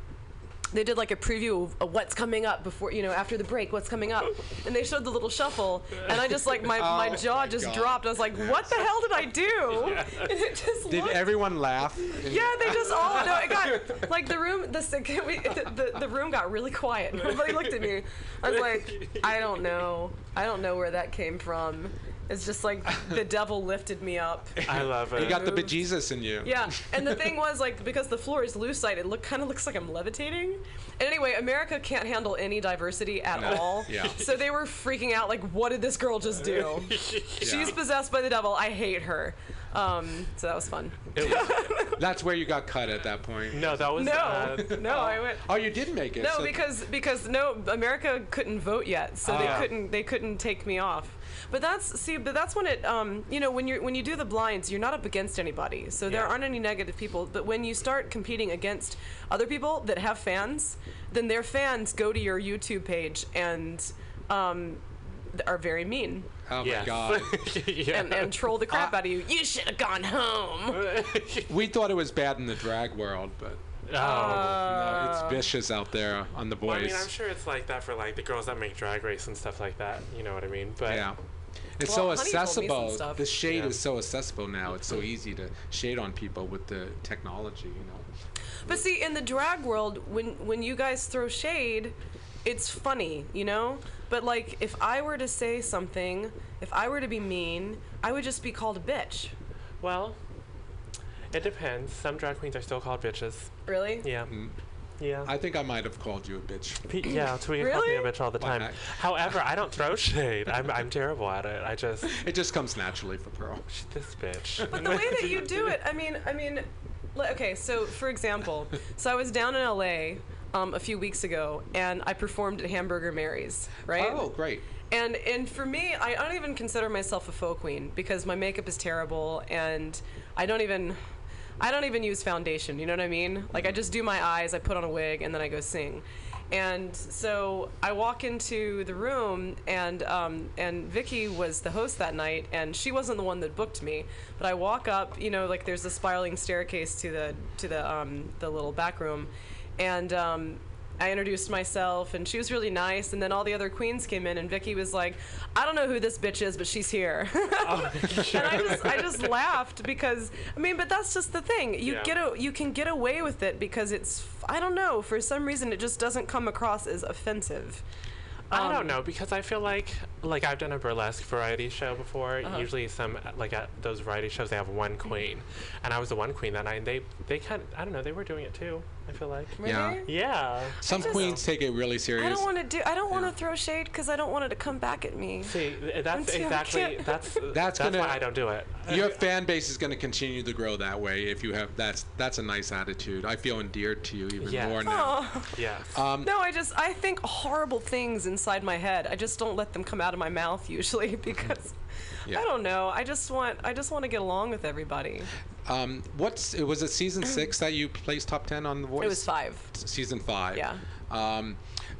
They did like a preview of- of what's coming up before, you know, after the break, what's coming up. And they showed the little shuffle. And I just like, my, [LAUGHS] oh my Oh jaw my just God. dropped. I was like, what the hell did I do? [LAUGHS] [LAUGHS] And it just Did looked- everyone laugh? yeah, they just all no. It got like the room. The the, the the room got really quiet. Nobody looked at me. I was like, I don't know. I don't know where that came from. It's just like the [LAUGHS] devil lifted me up. I love it. You got the bejesus in you. Yeah, and the thing [LAUGHS] was like because the floor is lucite, it look kind of looks like I'm levitating. And anyway, America can't handle any diversity at No. all. Yeah. So they were freaking out like, what did this girl just do? [LAUGHS] She's possessed by the devil. I hate her. Um, so that was fun. Was, That's where you got cut at that point. no, that was No, uh, no, I went. Oh, you did make it. No, so- because because no, America couldn't vote yet, so they Ah. couldn't they couldn't take me off. But that's see, but that's when it um you know when you when you do the blinds, you're not up against anybody, so there Yeah. aren't any negative people. But when you start competing against other people that have fans, then their fans go to your YouTube page and um are very mean Oh my yes. God. [LAUGHS] yeah. and, and troll the crap out of you. You should have gone home. [LAUGHS] we thought it was bad in the drag world, but oh. no, it's vicious out there on The Voice. Well, I mean, I'm sure it's like that for like the girls that make Drag Race and stuff like that. You know what I mean? But Yeah. It's Well, so Honey told me some accessible. The shade Yeah. is so accessible now. It's so easy to shade on people with the technology, you know. But see, in the drag world, when when you guys throw shade, it's funny, you know. But like, if I were to say something, if I were to be mean, I would just be called a bitch. well, it depends. Some drag queens are still called bitches. Really? Yeah. Mm. Yeah. I think I might have called you a bitch. Pe- yeah, Tweety calls me a bitch all the time. not? However, I don't throw shade. I'm, I'm terrible at it. I just It just comes naturally for Pearl. this bitch. But the way that you do it, I mean, I mean, okay. So for example, so I was down in LA um, a few weeks ago, and I performed at Hamburger Mary's, right? Oh, great. And and for me, I don't even consider myself a faux queen because my makeup is terrible, and I don't even, I don't even use foundation. You know what I mean? Like I just do my eyes, I put on a wig, and then I go sing. And so I walk into the room, and um, and Vicky was the host that night, and she wasn't the one that booked me. But I walk up, you know, like there's a spiraling staircase to the to the um, the little back room, and um, I introduced myself, and she was really nice. And then all the other queens came in, and Vicky was like, "I don't know who this bitch is, but she's here." [LAUGHS] Oh, [LAUGHS] and I just, I just laughed because, I mean, but that's just the thing. You Yeah. get, a, you can get away with it because it's, I don't know, for some reason it just doesn't come across as offensive. I Um, don't know because I feel like like I've done a burlesque variety show before. Uh-huh. Usually, some like at those variety shows they have one queen, and I was the one queen that night. And they they kind of I don't know they were doing it too. I feel like Yeah. Really? yeah. Some just- queens take it really serious. I don't want to do. I don't want to throw shade because I don't want it to come back at me. See, that's too- I exactly can't- that's [LAUGHS] That's that's, gonna- why I don't do it. Your fan base is going to continue to grow that way if you have that's that's a nice attitude. I feel endeared to you even Yes. more now. Oh. Yes. Um, No, I just I think horrible things inside my head. I just don't let them come out of my mouth usually [LAUGHS] because Yeah. I don't know. I just want I just want to get along with everybody. Um, what's it was it season [CLEARS THROAT] six that you placed top ten on the voice? It was five. Season five. Yeah. Um,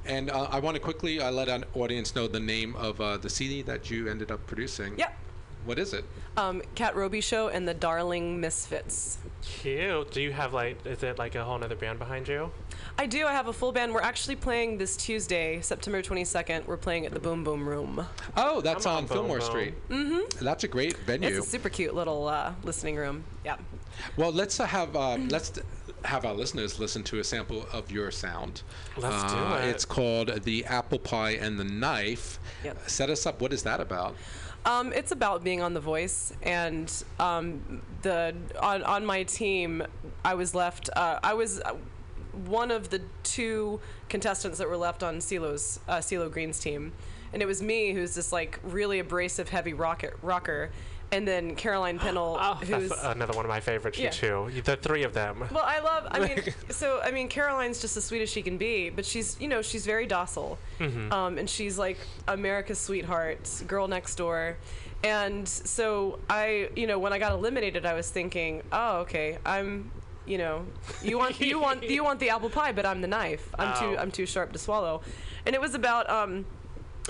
and uh, I want to quickly uh, let an audience know the name of uh, the CD that you ended up producing. Yep. What is it? Um, Kat Robichaud and the Darling Misfits. Cute. Do you have like is it like a whole nother band behind you? I do. I have a full band. We're actually playing this Tuesday, September 22nd. We're playing at the Boom Boom Room. Oh, that's I'm on on Boom Fillmore Boom. Street. Mm-hmm. That's a great venue. It's a super cute little uh, listening room. Yeah. Well, let's uh, have uh, let's have our listeners listen to a sample of your sound. Let's do Uh, it. It's called "The Apple Pie and the Knife." Yep. Set us up. What is that about? Um, it's about being on The Voice, and um, the on on my team, I was left. Uh, I was uh, one of the two contestants that were left on CeeLo's uh, CeeLo Green's team, and it was me who's this like really abrasive, heavy rocket rocker, and then Caroline Pennell, [GASPS] Oh, who's that's another one of my favorites. Yeah. You too. The three of them. well, I love. I mean, [LAUGHS] so I mean, Caroline's just as sweet as she can be, but she's you know she's very docile, um, and she's like America's sweetheart, girl next door, and so I you know when I got eliminated, I was thinking, oh okay, I'm. You know, you want you [LAUGHS] want you want the apple pie, but I'm the knife. I'm too Oh. I'm too sharp to swallow, and it was about um,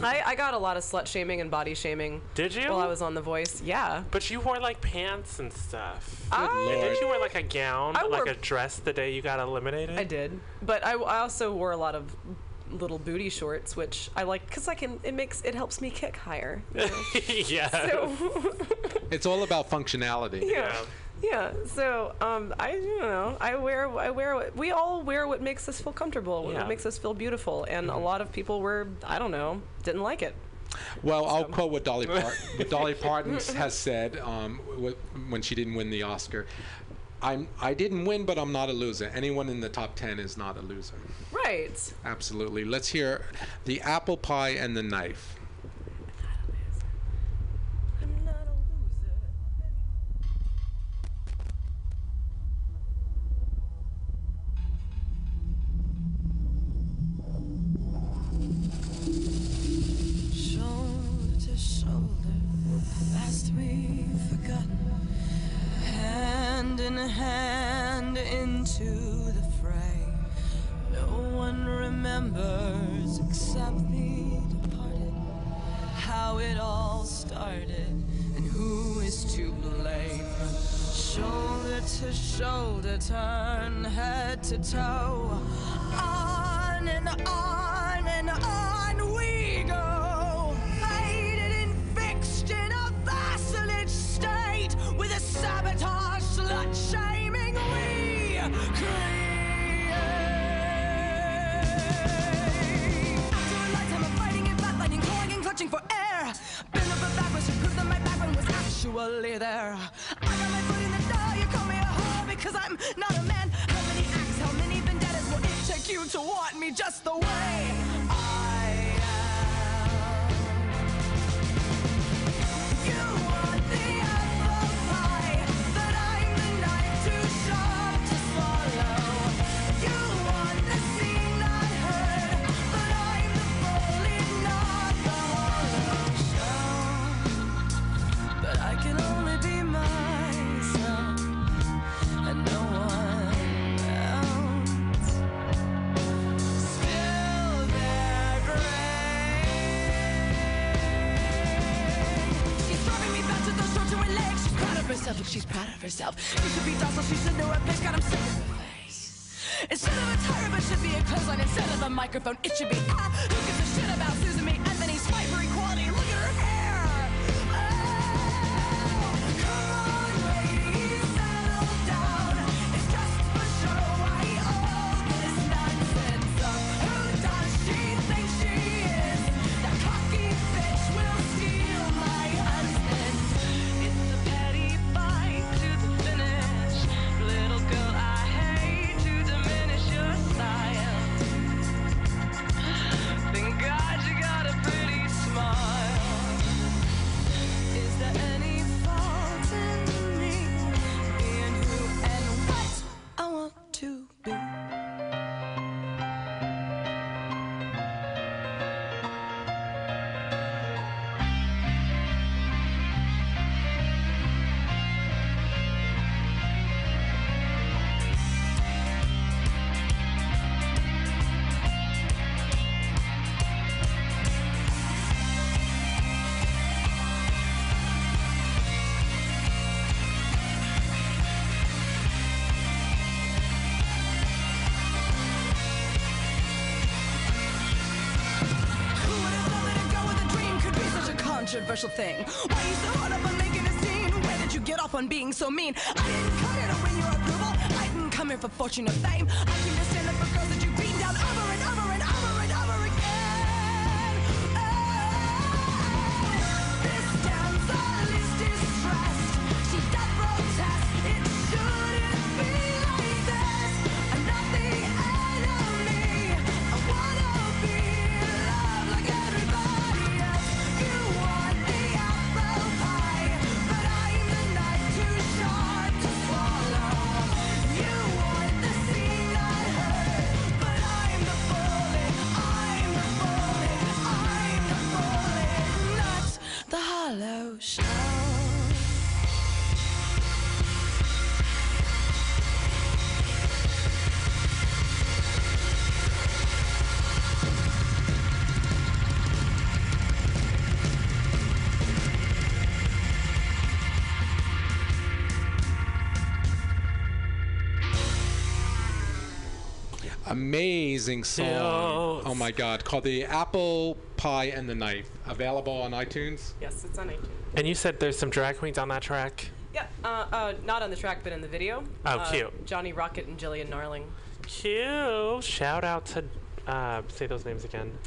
I, I got a lot of slut shaming and body shaming. Did you? While I was on The Voice, yeah. But you wore like pants and stuff. I- And did you wear like a gown, I like wore- a dress the day you got eliminated? I did, but I, I also wore a lot of little booty shorts, which I like because I can. It makes it helps me kick higher. you know? [LAUGHS] yeah. so [LAUGHS] It's all about functionality. yeah, yeah. So um, I you know I wear I wear what we all wear what makes us feel comfortable, what makes us feel beautiful, and a lot of people were I don't know didn't like it. Well, I'll quote what Dolly [LAUGHS] Part- what Dolly Parton has said um, when she didn't win the Oscar. I'm I didn't win, but I'm not a loser. Anyone in the top ten is not a loser. Right. Absolutely. Let's hear the apple pie and the knife. Controversial thing? Why are you so hard up on making a scene? Where did you get off on being so mean? I didn't come here to win your approval. I didn't come here for fortune or fame. I came to stand up for girls that you Amazing song. Oh my God. Called The Apple Pie and the Knife. Available on iTunes. Yes, it's on iTunes. And you said there's some drag queens on that track. Yeah, uh, uh, not on the track, but in the video. Oh, Uh, cute. Johnny Rocket and Jillian Narling. Cute. Shout out to uh, say those names again.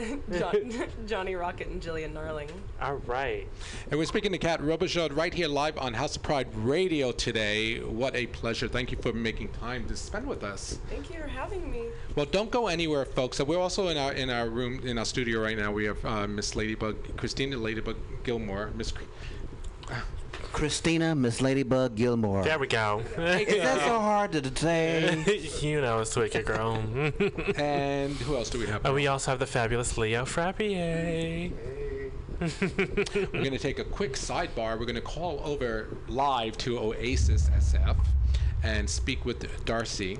[LAUGHS] John, [LAUGHS] Johnny Rocket and Jillian Narling. All right. And we're speaking to Kat Robichaud right here live on House of Pride Radio today. What a pleasure. Thank you for making time to spend with us. Thank you for having me. Well, don't go anywhere, folks. So we're also in our in our room in our studio right now. We have uh, Miss Ladybug, Christina Ladybug Gilmore, Miss. Christina, Miss Ladybug Gilmore. There we go. Is that so [LAUGHS] hard to say? [LAUGHS] you know, it's wicked girl. [LAUGHS] and who else do we have? Oh, we also have the fabulous Leo Frappier. We're going to take a quick sidebar. We're going to call over live to Oasis SF and speak with Darcy.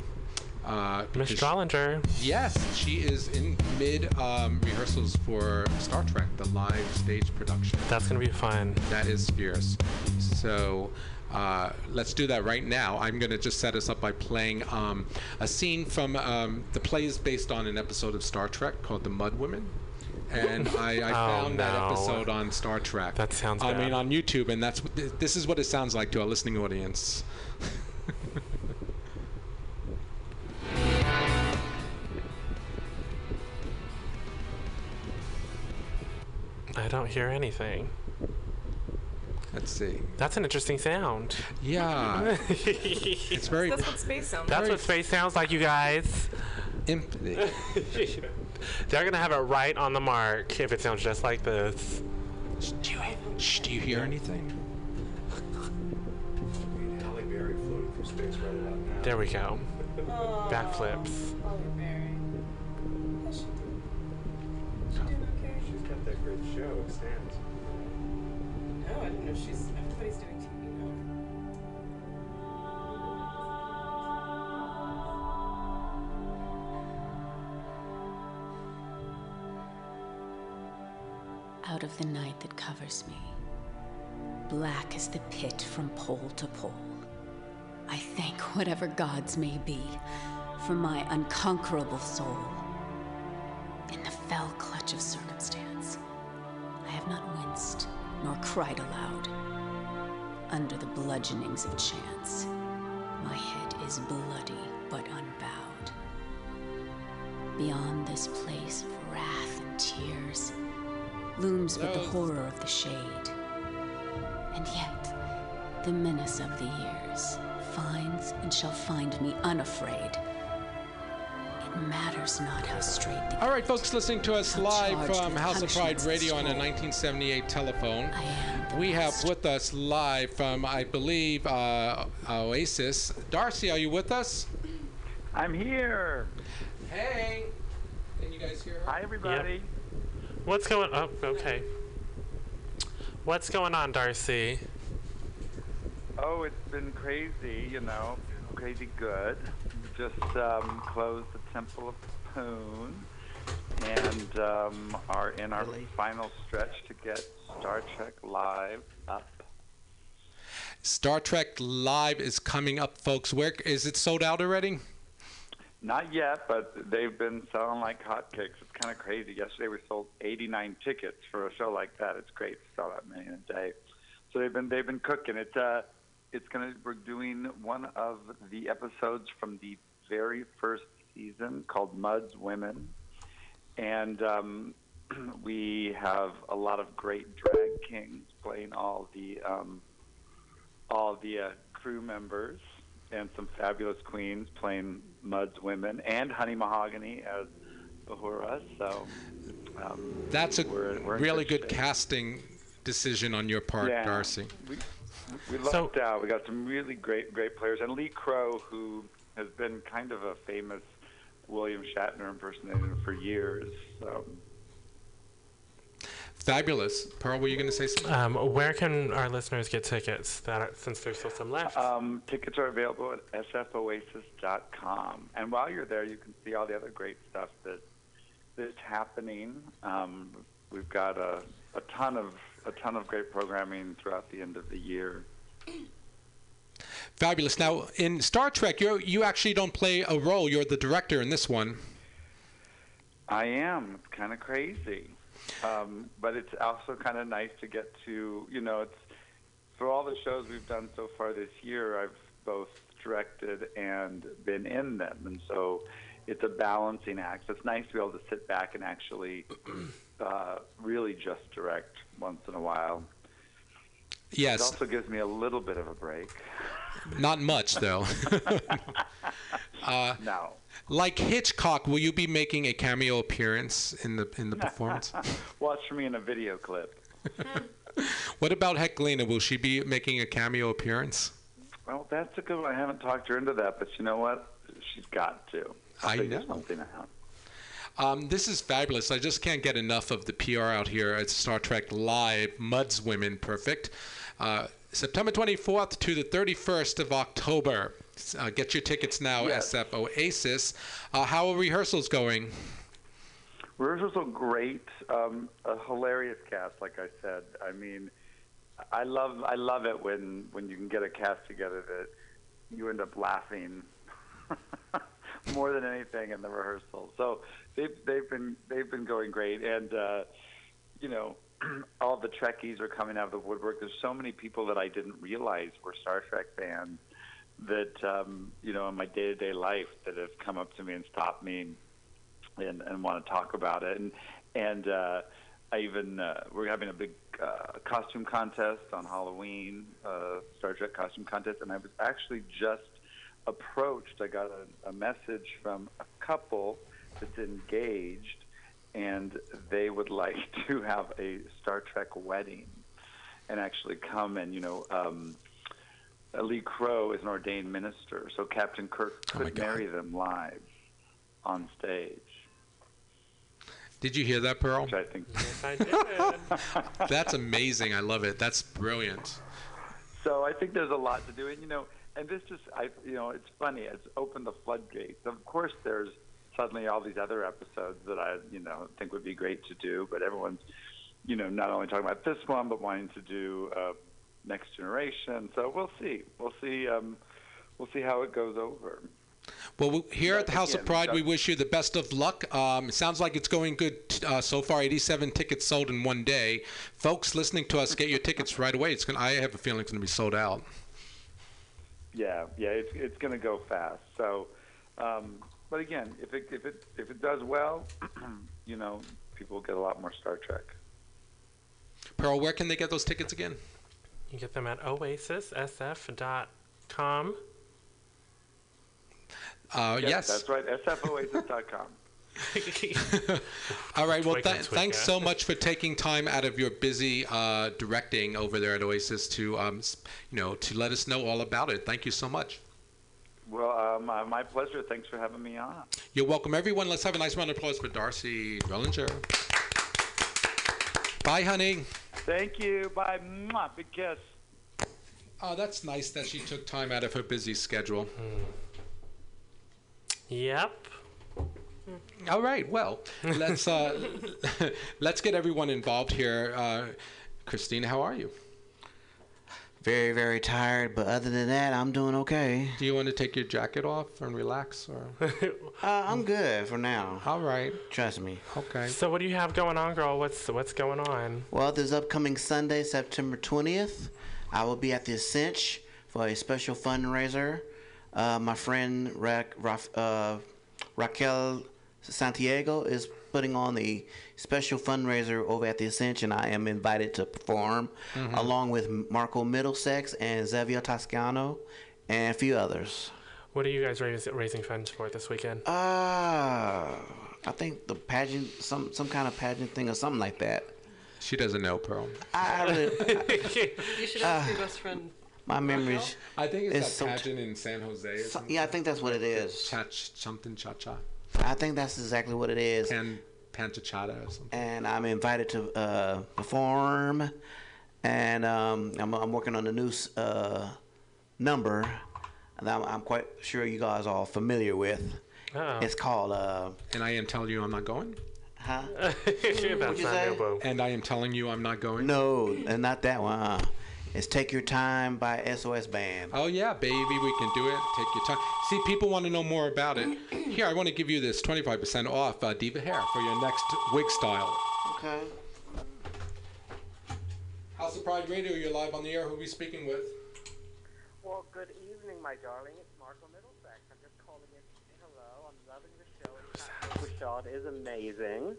Uh, Miss Drollinger. Yes, she is in mid um, rehearsals for Star Trek, the live stage production. That's gonna be fun. That is fierce. So uh, let's do that right now. I'm going to just set us up by playing um, a scene from um, the play is based on an episode of Star Trek called The Mud Women. And [LAUGHS] I, I Oh, found that episode on Star Trek. That sounds I mean, on YouTube, and that's th- this is what it sounds like to our listening audience. [LAUGHS] I don't hear anything. Let's see. That's an interesting sound. Yeah, [LAUGHS] it's very. That's what space sounds That's like. what space sounds like, you guys. Imp- [LAUGHS] They're gonna have it right on the mark if it sounds just like this. do, you, shh, do you hear anything? Halle Berry floating through space right about now. There we go. Backflips. That great show, stands. No, I didn't know she's. Everybody's doing TV now. out of the night that covers me, black as the pit from pole to pole. I thank whatever gods may be for my unconquerable soul. In the fell clutch of circumstance, I winced nor cried aloud. Under the bludgeonings of chance, my head is bloody but unbowed. Beyond this place of wrath and tears looms but the horror of the shade. And yet, the menace of the years finds and shall find me unafraid. It matters not how straight the All right, folks, listening to us live from House of Pride punishments and Radio on a 1978 telephone. I am We have with us live from, I believe, uh, Oasis. Darcy, are you with us? I'm here. Hey. Can you guys hear her? Hi, everybody. What's going? Oh, okay. What's going on, Darcy? Oh, it's been crazy, you know, crazy good. Just um, closed the Temple of Poon and um, are in our final stretch to get Star Trek Live up. Star Trek Live is coming up, folks. Where is it sold out already? Not yet, but they've been selling like hotcakes. It's kind of crazy. Yesterday we sold 89 tickets for a show like that. It's great to sell that many in a day. So they've been they've been cooking. It's uh, it's gonna we're doing one of the episodes from the very first season called Mudd's Women, and um, [CLEARS THROAT] we have a lot of great drag kings playing all the um, all the uh, crew members and some fabulous queens playing Mudd's women and Honey Mahogany as Bahura. So um, That's a we're, we're really good good shape. casting decision on your part, Yeah. Darcy. We, we lucked out. We got some really great great players, and Lee Crow, who has been kind of a famous William Shatner impersonator for years. So Fabulous. Pearl, were you going to say something? Um, where can our listeners get tickets? That are, since there's still some left. Um, tickets are available at sfoasis.com. And while you're there, you can see all the other great stuff that that's happening. Um, we've got a, a ton of a ton of great programming throughout the end of the year. Fabulous. Now, in Star Trek, you you actually don't play a role. You're the director in this one. I am. It's kind of crazy, um, but it's also kind of nice to get to you know it's for all the shows we've done so far this year. I've both directed and been in them, and so it's a balancing act. It's nice to be able to sit back and actually [CLEARS THROAT] uh, really just direct once in a while. It Yes. also gives me a little bit of a break. Not much, though. [LAUGHS] uh, No. Like Hitchcock, will you be making a cameo appearance in the in the [LAUGHS] performance? Watch for me in a video clip. [LAUGHS] what about Heklina? Will she be making a cameo appearance? Well, that's a good one. I haven't talked her into that, but you know what? She's got to. I'll I know. something out. Um, this is fabulous. I just can't get enough of the PR out here at Star Trek Live. Mudd's Women, perfect. Uh, September 24th to the 31st of October. Uh, get your tickets now, Yes. SF Oasis. Uh, how are rehearsals going? Rehearsals are great. Um, a hilarious cast, like I said. I mean, I love I love it when when you can get a cast together that you end up laughing [LAUGHS] more than anything in the rehearsal. So they've they've been they've been going great, and uh, you know. [CLEARS THROAT] All the Trekkies are coming out of the woodwork. There's so many people that I didn't realize were Star Trek fans that um, you know in my day-to-day life that have come up to me and stopped me and, and want to talk about it. And and uh, I even uh, we're having a big uh, costume contest on Halloween, uh, Star Trek costume contest, and I was actually just approached. I got a, a message from a couple that's engaged, and they would like [LAUGHS] to have a Star Trek wedding, and actually come and you know. Um, uh, Lee Crow is an ordained minister, so Captain Kirk Oh could God. marry them live on stage. Did you hear that, Pearl? Which I think. [LAUGHS] Yes, I did. [LAUGHS] That's amazing. I love it. That's brilliant. So I think there's a lot to do, and you know, and this just, I, you know, it's funny. It's opened the floodgates. Of course, there's suddenly all these other episodes that I, you know, think would be great to do, but everyone's, you know, not only talking about this one, but wanting to do uh, Next Generation. So we'll see. We'll see. Um, we'll see how it goes over. Well, here at the House of Pride, we wish you the best of luck. Um, it sounds like it's going good uh, so far. 87 tickets sold in one day. Folks listening to us, get your tickets right away. It's gonna, I have a feeling it's going to be sold out. Yeah, yeah, it's it's going to go fast. So, um, but again, if it if it if it does well, [CLEARS THROAT] you know, people get a lot more Star Trek. Pearl, where can they get those tickets again? You get them at oasissf.com. Uh, yes. that's right. sfoasis.com. [LAUGHS] [LAUGHS] All right. Well, th- tweak, thanks yeah. so much for taking time out of your busy uh, directing over there at Oasis to, um, you know, to let us know all about it. Thank you so much. Well, uh, my, my pleasure. Thanks for having me on. You're welcome, everyone. Let's have a nice round of applause for Darcy Drollinger. Bye, honey. Thank you. Bye. Mwah. Big kiss. Oh, that's nice that she took time out of her busy schedule. Yep. All right. Well, let's uh, [LAUGHS] let's get everyone involved here. Uh, Christina, how are you? Very, very tired, but other than that, I'm doing okay. Do you want to take your jacket off and relax, or? [LAUGHS] Uh, I'm good for now. All right. Trust me. Okay. So what do you have going on, girl? What's what's going on? Well, this upcoming Sunday, September 20th, I will be at the Cinch for a special fundraiser. Uh, my friend Ra- Ra- uh, Raquel Santiago is putting on the special fundraiser over at the Ascension. I am invited to perform Mm-hmm. Mhm. along with Marco Middlesex and Xavier Toscano and a few others. What are you guys rais- raising funds for this weekend? Uh, I think the pageant, some some kind of pageant thing or something like that. She doesn't know, Pearl. I really, [LAUGHS] You should ask Uh, your best friend. my memories. I think it's, It's that so- pageant in San Jose. or So- yeah, I think that's what it is. Cha something cha cha. I think that's exactly what it is. Pan panchachata or something. and I'm invited to uh, perform, and um, I'm, I'm working on a new uh, number, that I'm, I'm quite sure you guys are all familiar with. Oh. It's called, uh, And I am telling you I'm not going. huh? [LAUGHS] You say? And I am telling you I'm not going. No, and not that one. Uh, it's "Take Your Time" by SOS Band. Oh yeah, baby, we can do it. Take your time. See, people want to know more about it. [CLEARS THROAT] Here, I want to give you this 25% off uh, Diva Hair for your next wig style. Okay. House of Pride Radio, you're live on the air. Who are we speaking with? Well, good evening, my darling. It's Marco Middlesex. I'm just calling in to say hello. I'm loving the show. Rashad is amazing.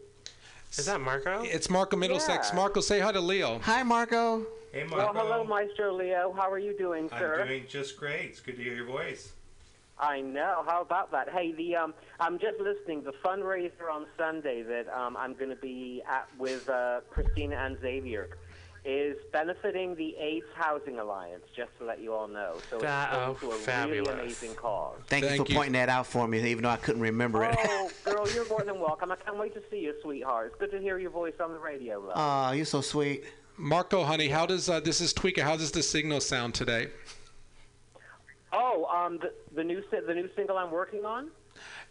Is that Marco? It's Marco Middlesex. Yeah. Marco, say hi to Leo. Hi, Marco. Hey, Well, hello, Maestro Leo. How are you doing, sir? I'm doing just great. It's good to hear your voice. I know. How about that? Hey, the um, I'm just listening. The fundraiser on Sunday that um, I'm going to be at with uh, Christina and Xavier is benefiting the AIDS Housing Alliance. Just to let you all know. So it's going oh, to a fabulous. really amazing cause. Thank, you for you. pointing that out for me, even though I couldn't remember it. Oh, [LAUGHS] girl, you're more than welcome. I can't wait to see you, sweetheart. It's good to hear your voice on the radio, love. Aw, you're so sweet. Marco, honey, how does uh, this is Tweaker? How does the signal sound today? Oh, um, the, the new the new single I'm working on.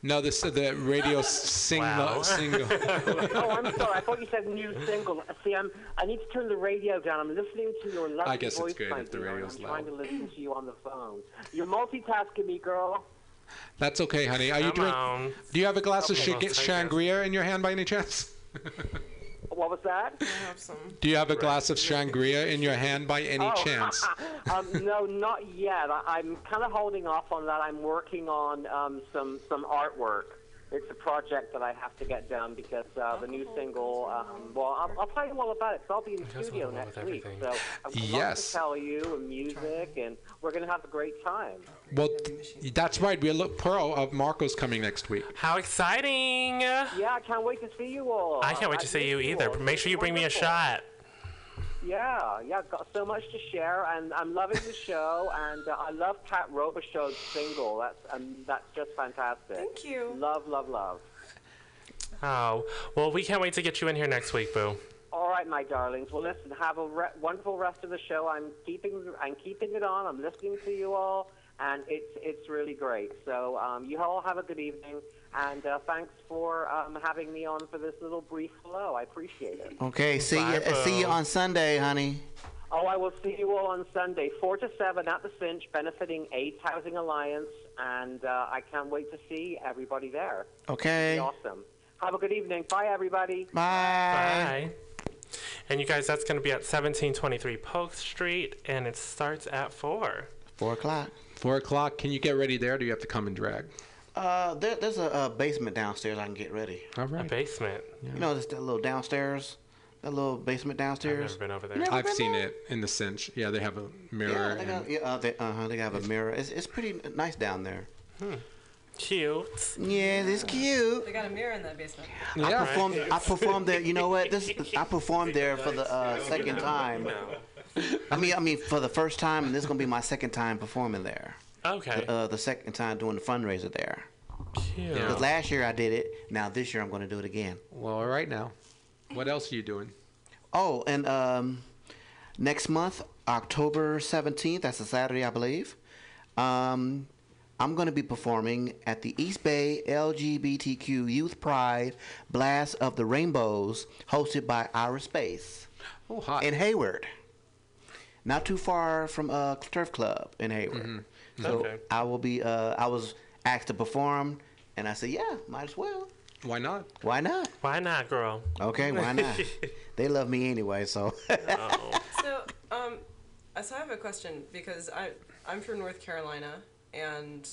No, this uh, the radio [LAUGHS] single Wow. single. [LAUGHS] oh, I'm sorry. I thought you said new single. See, I'm. I need to turn the radio down. I'm listening to your lovely I guess it's voice, good if the dear, and radio's I'm trying to listen to you on the phone. You're multitasking me, girl. That's okay, honey. Are you Come drink? on. Do you have a glass Okay. of sh- Shangria in your hand by any chance? [LAUGHS] What was that? I have some. Do you have a glass of Shangria in your hand by any oh, chance? [LAUGHS] um, no, not yet. I, I'm kind of holding off on that. I'm working on um, some some artwork. It's a project that I have to get done because uh, the new single. Um, well, I'll, I'll tell you all about it. So I'll be in the studio next week. So I've got Yes. to tell you and music, and we're gonna have a great time. Well, th- that's right. We look Pearl of Marco's coming next week. How exciting! Yeah, I can't wait to see you all. I can't wait to see you either. all. Make sure you bring me a shot. Yeah, yeah, got so much to share, and I'm loving the show, [LAUGHS] and uh, I love Kat Robichaud's single. That's um, that's just fantastic. Thank you. Love, love, love. Oh, well, we can't wait to get you in here next week, Boo. All right, my darlings. Well, listen, have a re- wonderful rest of the show. I'm keeping I'm keeping it on. I'm listening to you all, and it's it's really great. So um, you all have a good evening, and uh, thanks for um, having me on for this little brief hello. I appreciate it. Okay, see you. Bye, See you on Sunday, honey. Oh, I will see you all on Sunday, 4 to 7 at the Cinch, benefiting AIDS Housing Alliance, and uh, I can't wait to see everybody there. Okay. Awesome. Have a good evening. Bye, everybody. Bye. Bye. And you guys, that's going to be at 1723 Polk Street, and it starts at 4. Four o'clock. Four o'clock. Can you get ready there? Or do you have to come and drag? Uh, there, there's a, a basement downstairs I can get ready. All A right. basement. You know, just that little downstairs, that little basement downstairs. I've downstairs. never been over there. never I've been seen there? it in the cinch. Yeah, they have a Yeah, mirror. they got, and- yeah, uh, they, uh-huh, they have a mirror. It's, it's pretty nice down there. Hmm. Cute. Yeah, it's cute. They got a mirror in that basement. I Yeah. performed. I performed there. You know what? This I performed there for the uh, second time. [LAUGHS] I mean, I mean for the first time, and this is gonna be my second time performing there. Okay. Uh, the second time doing the fundraiser there. Cute. Yeah. Because last year I did it. Now this year I'm gonna do it again. Well, all right now. What else are you doing? Oh, and um, next month, October 17th, that's a Saturday, I believe, um, I'm going to be performing at the East Bay LGBTQ Youth Pride Blast of the Rainbows, hosted by Ira Space Oh, hot. in Hayward. Not too far from uh, Turf Club in Hayward. So Okay. I will be, uh, I was asked to perform, and I said, yeah, might as well. Why not? Why not? Why not, girl? Okay, why [LAUGHS] not? they love me anyway, so. [LAUGHS] So, um, so I have a question because I I'm from North Carolina, and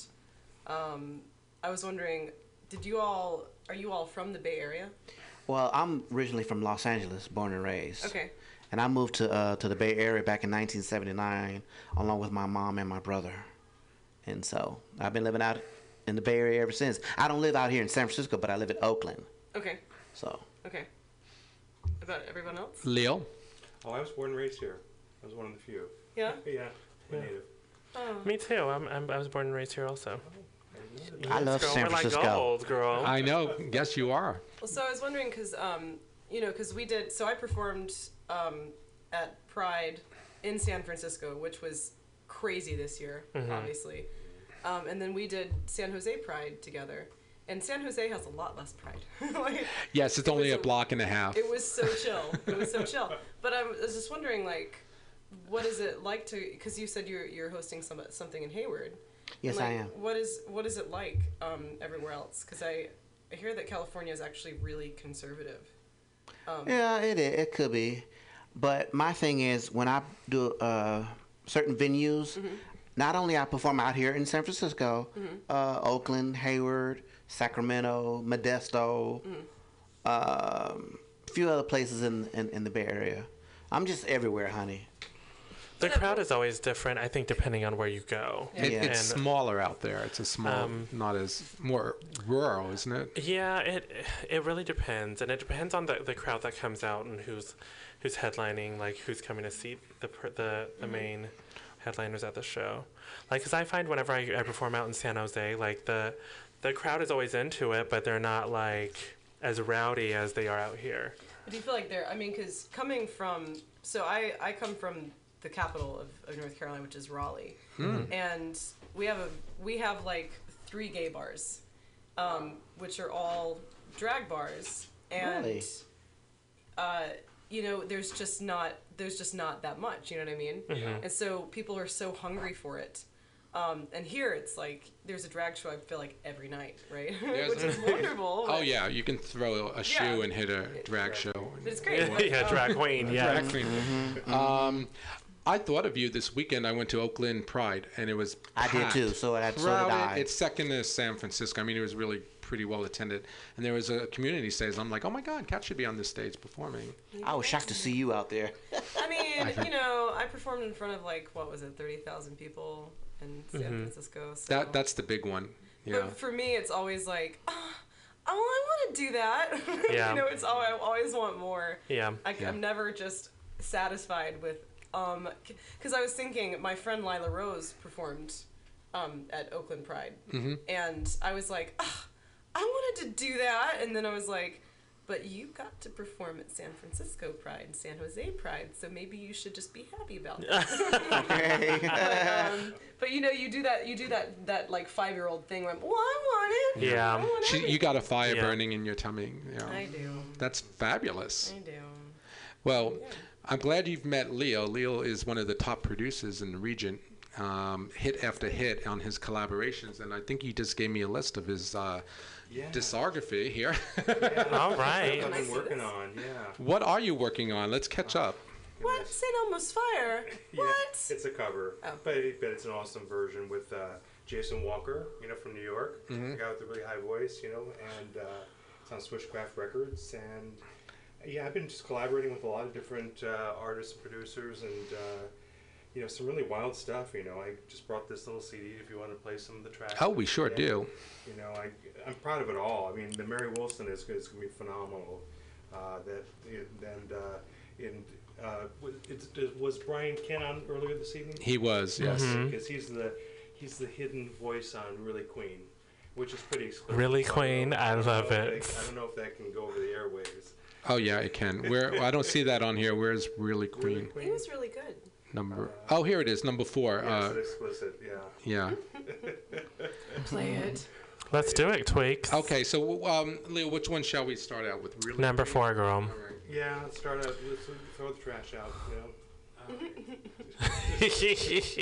um, I was wondering, did you all are you all from the Bay Area? Well, I'm originally from Los Angeles, born and raised. Okay. And I moved to uh, to the Bay Area back in 1979, along with my mom and my brother. And so I've been living out in the Bay Area ever since. I don't live out here in San Francisco, but I live in Oakland. Okay. So Okay. About everyone else? Leo? Oh, I was born and raised here. I was one of the few. Yeah. [LAUGHS] Yeah, I'm Yeah. native. Oh. Me too. I'm, I'm, I was born and raised here also. I love girl, San we're like Francisco. gold, girl. I know. Yes, you are. Well, so I was wondering because, um, you know, because we did. So I performed um, at Pride in San Francisco, which was crazy this year, Mhm. obviously. Um, and then we did San Jose Pride together, and San Jose has a lot less Pride. [LAUGHS] like, Yes, it's It only a a- block and a half. it was so [LAUGHS] chill. It was so chill. But I was just wondering, like, what is it like to? Because you said you're you're hosting some something in Hayward. Yes, And, I am. What is what is it like um, everywhere else? Because I, I hear that California is actually really conservative. Um, Yeah, it it could be, but my thing is when I do uh, certain venues, not only I perform out here in San Francisco, uh, Oakland, Hayward, Sacramento, Modesto, um, a few other places in, in in the Bay Area. I'm just everywhere, honey. The crowd is always different, I think, depending on where you go. It, Yeah. It's And- smaller out there. It's a small, Um, not as more rural, isn't it? Yeah, it it really depends, and it depends on the, the crowd that comes out and who's who's headlining, like who's coming to see the per- the the main headliners at the show. Like, cause I find whenever I, I perform out in San Jose, like the the crowd is always into it, but they're not like as rowdy as they are out here. Do you feel like they're? I mean, because coming from so I I come from the capital of, of North Carolina, which is Raleigh, and we have a we have like three gay bars, um, which are all drag bars, and Really? uh, you know, there's just not there's just not that much. You know what I mean? Mhm. And so people are so hungry for it. Um, and here it's like there's a drag show. I feel like every night, right? [LAUGHS] There's- Which is wonderful. Oh yeah, you can throw a shoe Yeah. and hit a drag show. But it's great. [LAUGHS] Yeah, yeah, drag queen, yeah. Drag queen. Um, I thought of you this weekend. I went to Oakland Pride, and it was. I did too. So that so did Crowded. I. It's second to San Francisco. I mean, it was really pretty well attended, and there was a community stage. I'm like, oh my God, Kat should be on this stage performing. I was shocked to see you out there. I mean, [LAUGHS] you know, I performed in front of like what was it, thirty thousand people in San Mhm. Francisco. So. That that's the big one. Yeah. But for me, it's always like, oh, I want to do that. [LAUGHS] Yeah. you know, it's all I always want more. Yeah. I, Yeah. I'm never just satisfied with, um, because I was thinking my friend Lila Rose performed, um, at Oakland Pride, Mhm. and I was like, "Ugh, I wanted to do that, and then I was like. But you got to perform at San Francisco Pride and San Jose Pride, so maybe you should just be happy about that. [LAUGHS] but, um, but you know, you do that. You do that. That like five year old thing. Where, well, I want it. I want She, you got a fire Yeah. burning in your tummy. Yeah. I do. That's fabulous. I do. Well, I'm glad you've met Leo. Leo is one of the top producers in the region, um, hit after hit on his collaborations, and I think he just gave me a list of his uh, Yeah. discography here. All right. I've been working on, yeah. what are you working on? Let's catch up. What? St. Elmo's Fire? [LAUGHS] Yeah, What? It's a cover, but, but it's an awesome version with uh, Jason Walker, you know, from New York, Mhm. the guy with the really high voice, you know, and uh, it's on Switchcraft Records. And yeah, I've been just collaborating with a lot of different uh, artists and producers, and uh, you know, some really wild stuff. You know, I just brought this little CD if you want to play some of the tracks. Oh, we sure Yeah. do. You know, I I'm proud of it all. I mean, the Mary Wilson is, is going to be phenomenal. Uh, that and uh, and uh, was, it, was Brian Kent on earlier this evening? He was, yes. Because he's the he's the hidden voice on Really Queen, which is pretty exclusive. Really So I Queen, know- I love it. they- I don't know if that can go over the airwaves. Oh yeah, it can. Where I don't see that on here. Where's really Queen? He was really good. Number. Oh, here it is. Number four. Yeah, Uh, explicit. Yeah. yeah. [LAUGHS] Play it. [LAUGHS] Let's do it, Tweaks. Okay, so um, Leo, which one shall we start out with? Really Number Queen? four, girl. Yeah, let's start out. Let's throw the trash out. You know.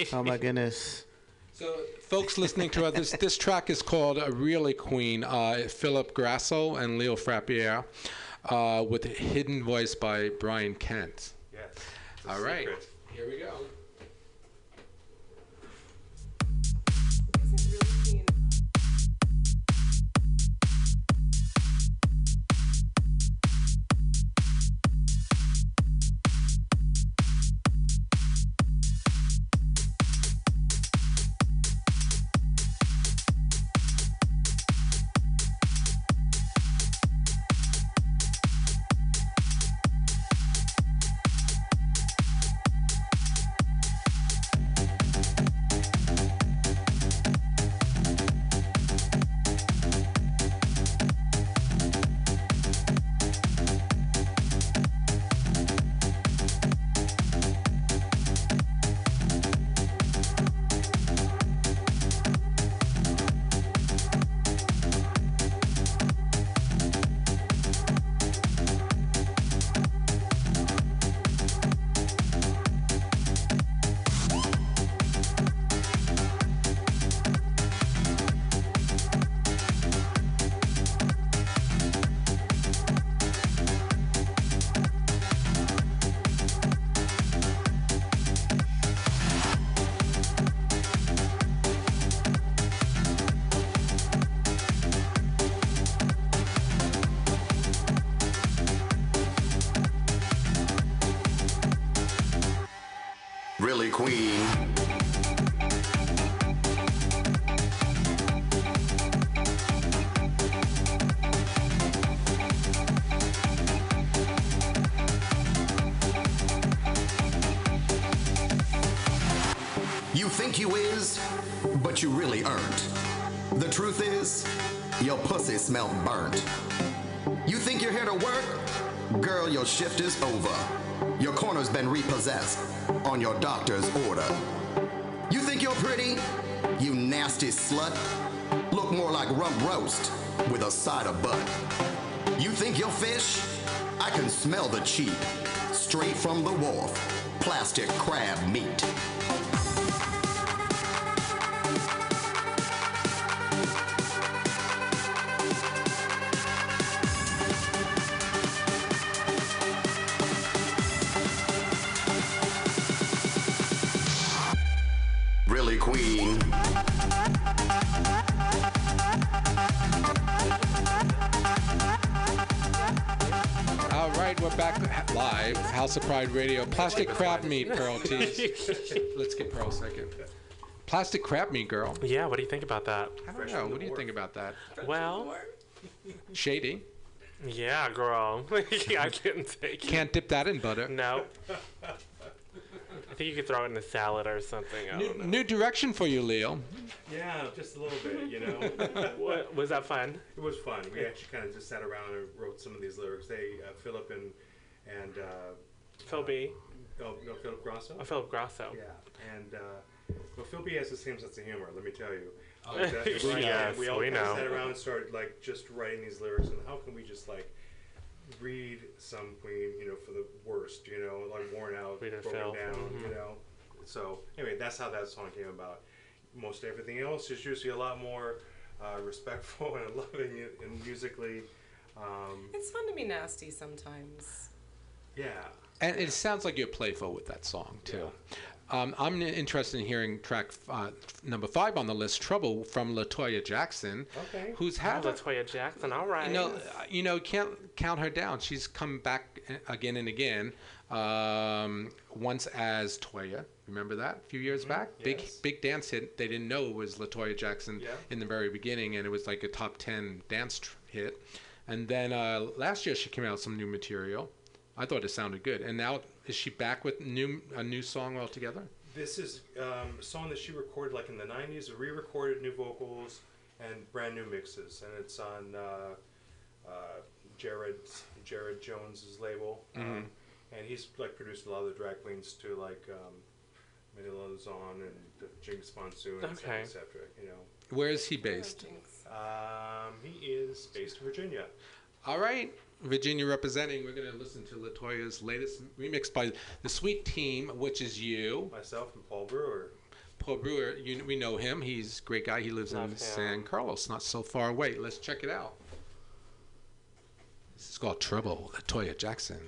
[LAUGHS] Oh my goodness. So, folks listening to us, this, this track is called uh, Really Queen, uh, Philip Grasso and Leo Frappier, uh, with Hidden Voice by Brian Kent. Yes. All right. secret. Here we go. Slut. Look more like rump roast with a side of butt. You think you're fish? I can smell the cheap. Straight from the wharf. Plastic crab meat. We're back live. House of Pride Radio. Plastic crab meat, Pearl Tees. [LAUGHS] Let's get Pearl a second. Plastic crab meat, girl. Yeah, what do you think about that? I don't know. What do you think about that? Well, Shady. yeah, girl. [LAUGHS] I couldn't take it. Can't dip that in butter. No. I think you could throw it in a salad or something. I don't know. New direction for you, Leo. Yeah, just a little bit, you know. [LAUGHS] What, was that fun? It was fun. We actually kind of just sat around and wrote some of these lyrics. They, uh, Philip and and uh, Phil B. Oh no, Philip Grosso. Oh, Philip Grosso. Yeah, and uh, well, Phil B has the same sense of humor. Let me tell you. Oh. And, uh, Yes, Brian, yeah, we all we kind of sat around and started like just writing these lyrics, and how can we just like read some Queen, you know, for the worst, you know, like Warren Peter broken Phil. down, Mhm. you know. So anyway, that's how that song came about. Most everything else is usually a lot more uh, respectful [LAUGHS] and loving and- and musically. Um, It's fun to be nasty sometimes. yeah. And it sounds like you're playful with that song too. Um, I'm interested in hearing track uh, number five on the list, "Trouble" from Latoya Jackson, Okay. who's had oh, Latoya Jackson. All right. You know, uh, you know, can't count her down. She's come back again and again. Um, once as Toya, remember that a few years back? Big, yes. big dance hit. They didn't know it was Latoya Jackson Yeah. in the very beginning, and it was like a top ten dance tr- hit. And then uh, last year she came out with some new material. I thought it sounded good. And now is she back with new a new song altogether? This is um, a song that she recorded like in the 90s, re-recorded new vocals and brand new mixes, and it's on uh, uh, Jared Jared Jones's label, um, Mhm. and he's like produced a lot of the drag queens to like um, Manila Luzon and the Jinkx Monsoon, et cetera, Okay. et You know, Where is he based? um, he is based in Virginia. All right, Virginia representing. We're going to listen to Latoya's latest remix by the Sweet Team, which is you. Myself and Paul Brewer. Paul Brewer, you, we know him. He's a great guy. He lives Love in him. San Carlos, not so far away. Let's check it out. This is called Trouble, Latoya Jackson.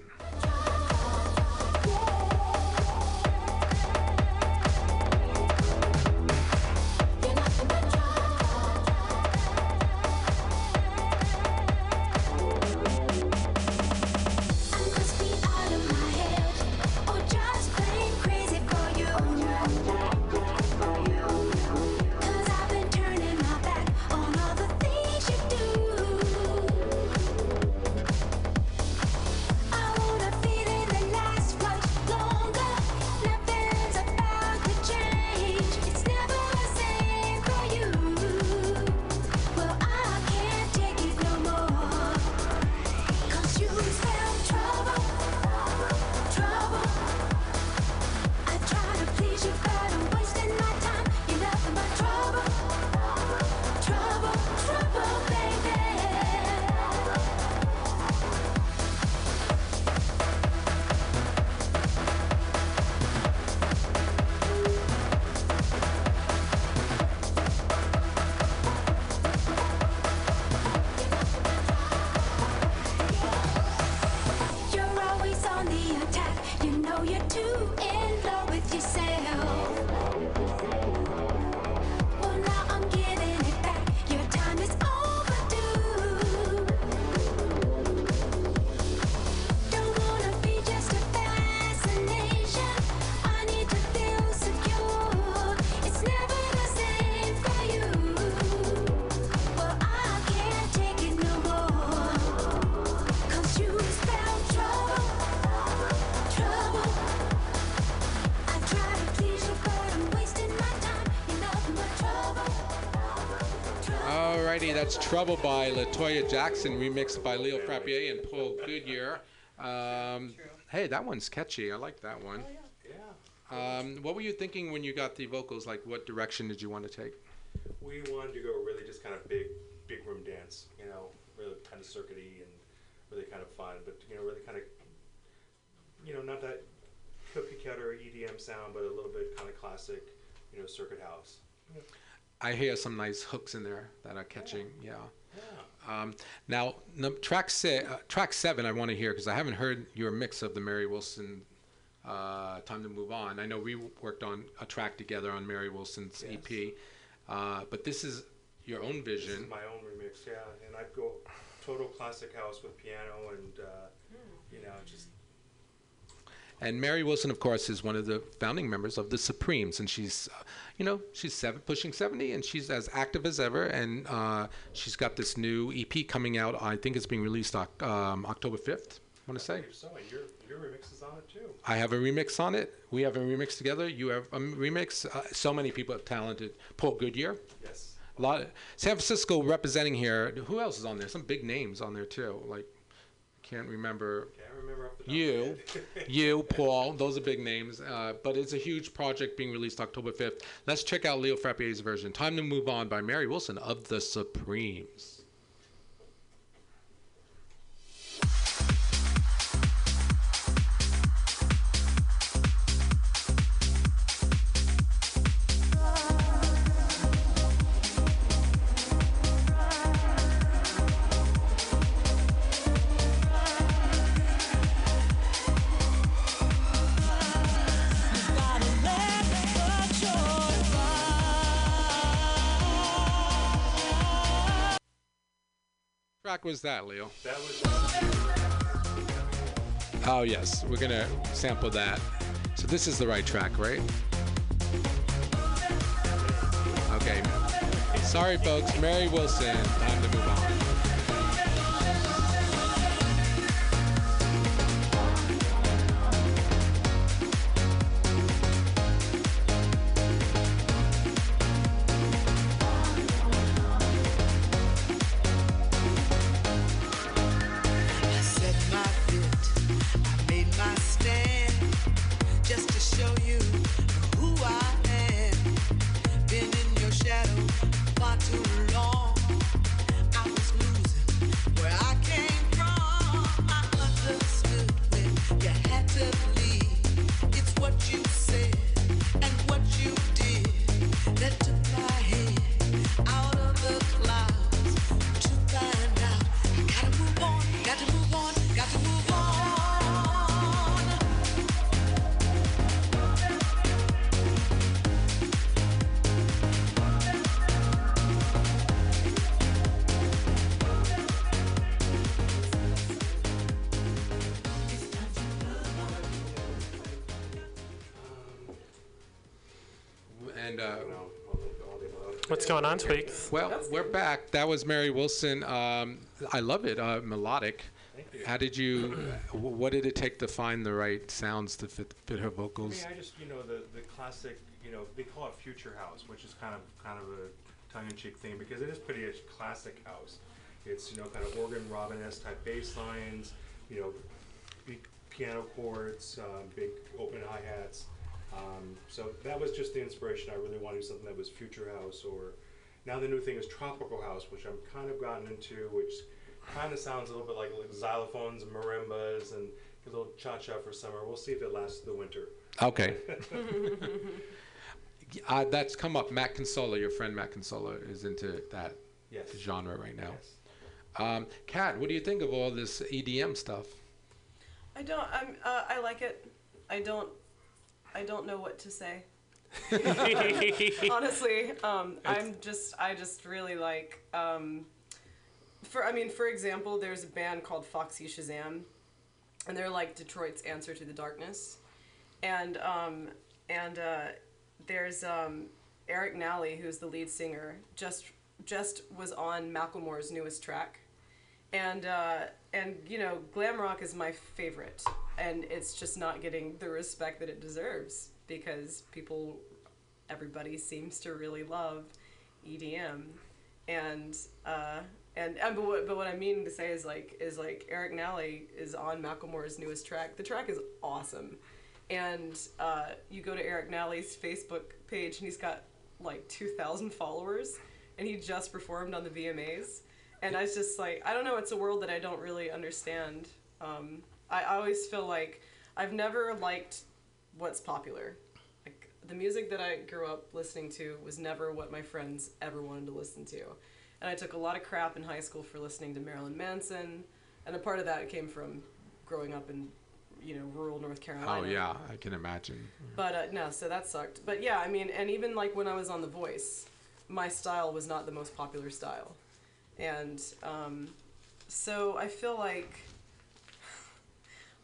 That's Trouble by Latoya Jackson, remixed by Leo Frappier and Paul Goodyear. Um, hey, that one's catchy. I like that one. Um, what were you thinking when you got the vocals? Like, what direction did you want to take? We wanted to go really just kind of big, big room dance, you know, really kind of circuity and really kind of fun, but you know, really kind of, you know, not that cookie cutter EDM sound, but a little bit kind of classic, you know, circuit house. I hear some nice hooks in there that are catching. Yeah. Um, now, num- track se- uh, track seven, I want to hear because I haven't heard your mix of the Mary Wilson. Uh, Time to move on. I know we worked on a track together on Mary Wilson's EP, uh, but this is your own This vision. is my own remix, yeah, and I'd go total classic house with piano and, uh, you know, just And Mary Wilson, of course, is one of the founding members of the Supremes, and she's, uh, you know, she's seven, pushing seventy, and she's as active as ever. And uh, she's got this new EP coming out. I think it's being released um, October fifth. I want to say. so, your, your remix is on it too. I have a remix on it. We have a remix together. You have a remix. Uh, so many people are talented. Paul Goodyear. Yes. A lot. San Francisco representing here. Who else is on there? Some big names on there too. Like, can't remember. Remember off the top You, of my head. [LAUGHS] you, Paul. Those are big names. Uh, but it's a huge project being released October fifth. Let's check out Leo Frappier's version. Time to move on by Mary Wilson of the Supremes. Track was that, Leo? That was. Oh yes, we're gonna sample that. So this is the right track, right? Okay. Sorry, folks. Mary Wilson. Time to move on. Going on, Tweaks? Well, we're back. That was Mary Wilson. Um, I love it. Uh, melodic. How did you? What did it take to find the right sounds to fit, fit her I vocals? mean, I just you know the the classic you know they call it future house, which is kind of kind of a tongue-in-cheek thing because it is pretty much classic house. It's you know kind of organ Robin S type bass lines, you know, big piano chords, um, big open hi hats. Um, so that was just the inspiration. I really wanted something that was future house or now the new thing is tropical house, which I'm kind of gotten into, which kind of sounds a little bit like, like xylophones and marimbas and a little cha-cha for summer. We'll see if it lasts the winter. Okay. [LAUGHS] uh, that's come up. Matt Consola, your friend Matt Consola, is into that Yes. genre right now. Um, Kat, what do you think of all this EDM stuff? I don't. I'm. Uh, I like it. I don't. I don't know what to say. [LAUGHS] Honestly, um, I'm just. I just really like. Um, for I mean, for example, there's a band called Foxy Shazam, and they're like Detroit's answer to the darkness, and um, and uh, there's um, Eric Nally, who's the lead singer, just just was on Macklemore's newest track, and uh, and you know, glam rock is my favorite, and it's just not getting the respect that it deserves because people, everybody seems to really love EDM, and uh, and and but what, but what I mean to say is like is like Eric Nally is on Macklemore's newest track. The track is awesome, and uh, you go to Eric Nally's Facebook page and he's got like two thousand followers, and he just performed on the VMAs. And I was just like, I don't know, it's a world that I don't really understand. Um, I, always feel like I've never liked what's popular. Like the music that I grew up listening to was never what my friends ever wanted to listen to. And I took a lot of crap in high school for listening to Marilyn Manson, and a part of that came from growing up in, you know, rural North Carolina. Oh yeah, I can imagine. But uh, no, so that sucked. But yeah, I mean, and even like when I was on The Voice, my style was not the most popular style, and um, so I feel like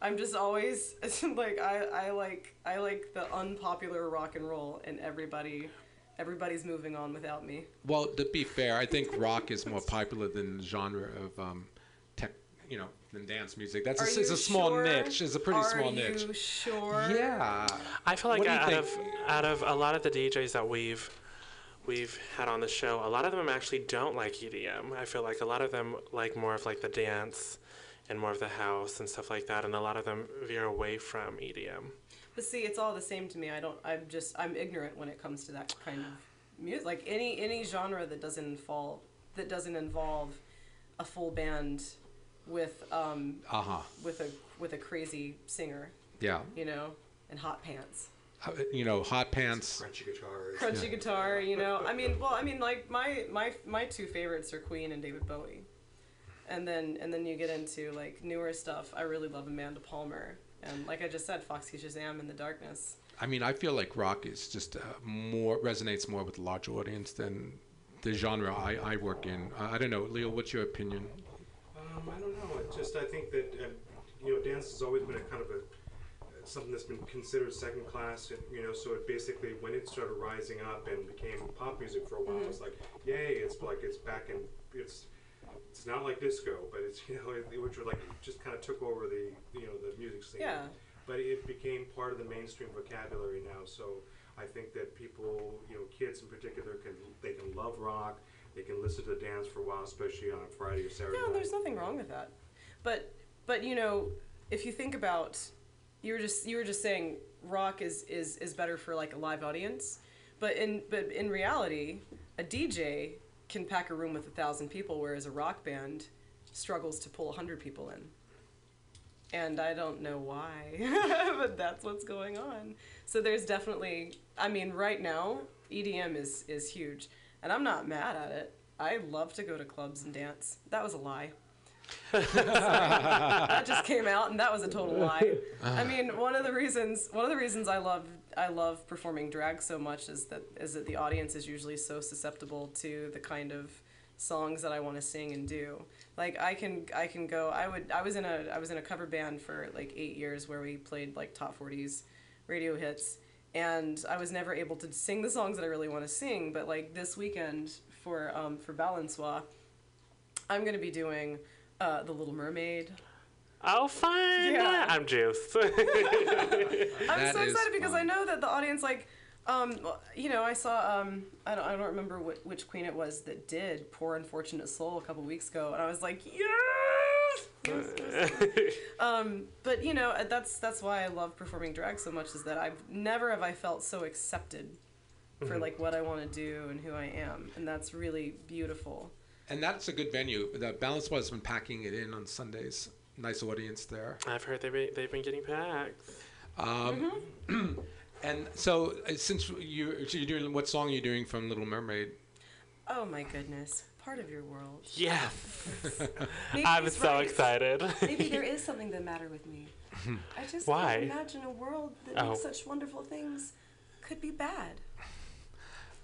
I'm just always [LAUGHS] like I, I like I like the unpopular rock and roll, and everybody everybody's moving on without me. Well, to be fair, I think [LAUGHS] rock is more popular than the genre of um, tech, you know, than dance music. That's a, it's a small sure? niche. It's a pretty Are small niche. you sure? Yeah. I feel like What do you out think? of out of a lot of the DJs that we've we've had on the show, a lot of them actually don't like EDM. I feel like a lot of them like more of like the dance and more of the house and stuff like that, and a lot of them veer away from EDM. But see, it's all the same to me. I don't. I'm just. I'm ignorant when it comes to that kind of music. Like any any genre that doesn't involve that doesn't involve a full band with um Uh-huh. with a with a crazy singer. Yeah. You know, and hot pants, Uh, You know, hot pants. Crunchy guitars. crunchy guitar. You know, I mean, well, I mean, like my my my two favorites are Queen and David Bowie. And then and then you get into like newer stuff. I really love Amanda Palmer. And like I just said, Foxy Shazam in the Darkness. I mean, I feel like rock is just uh, more resonates more with a large audience than the genre I, I work in. I, I don't know, Leo. What's your opinion? Um, I don't know. It just I think that uh, you know dance has always been a kind of a something that's been considered second class. You know, so it basically when it started rising up and became pop music for a while, Mhm. was like yay! It's like it's back in it's. It's not like disco, but it's you know, it, which were like just kind of took over the you know the music scene. Yeah. But it became part of the mainstream vocabulary now. So I think that people, you know, kids in particular, can they can love rock. They can listen to the dance for a while, especially on a Friday or Saturday Yeah, night. there's nothing wrong with that. But but you know, if you think about you were just you were just saying rock is is is better for like a live audience. But in but in reality, a DJ can pack a room with a thousand people, whereas a rock band struggles to pull a hundred people in. And I don't know why, [LAUGHS] but that's what's going on. So there's definitely, I mean, right now EDM is is huge, and I'm not mad at it. I love to go to clubs and dance. That was a lie. [LAUGHS] That just came out, and that was a total lie. I mean, one of the reasons one of the reasons I love I love performing drag so much is that is that the audience is usually so susceptible to the kind of songs that I want to sing and do. Like I can I can go I would I was in a I was in a cover band for like 8 years where we played like top 40s radio hits and I was never able to sing the songs that I really want to sing, but like this weekend for um for Balançoire I'm going to be doing uh, The Little Mermaid. Oh, fun! Yeah. I'm juiced. [LAUGHS] I'm That so excited because I know that the audience, like, um, you know, I saw, um, I don't, I don't remember which, which queen it was that did "Poor Unfortunate Soul" a couple weeks ago, and I was like, yes. yes, yes, yes. [LAUGHS] um, but you know, that's that's why I love performing drag so much is that I've never have I felt so accepted for Mhm. like what I want to do and who I am, and that's really beautiful. And that's a good venue. The Balance has been packing it in on Sundays. Nice audience there. I've heard they've been, they've been getting packed. Um, Mm-hmm. [CLEARS THROAT] and so, uh, since you so you're doing, what song are you doing from Little Mermaid? Oh my goodness, part of your world. Yes. [LAUGHS] I'm so right. excited. Maybe there is [LAUGHS] something the matter with me. [LAUGHS] I just Why? can't imagine a world that Oh. makes such wonderful things could be bad.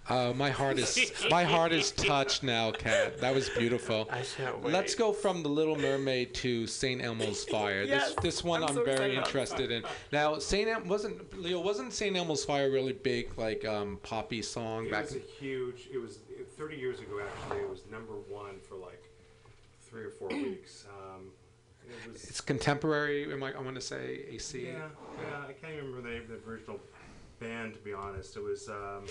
Uh, my heart is my heart is touched now, Kat. That was beautiful. I can't Let's go from the Little Mermaid to Saint Elmo's Fire. Yes, this this one I'm I'm, so very excited about this interested in. Now, Saint El- wasn't Leo wasn't Saint Elmo's Fire really big like um, poppy song It back? It was a huge. It was 30 years ago. Actually, it was number one for like three or four weeks. [CLEARS THROAT] Um, it was. It's contemporary. Am I? I want to say AC. Yeah, yeah. I can't even remember the the original band. To be honest, it was. Um,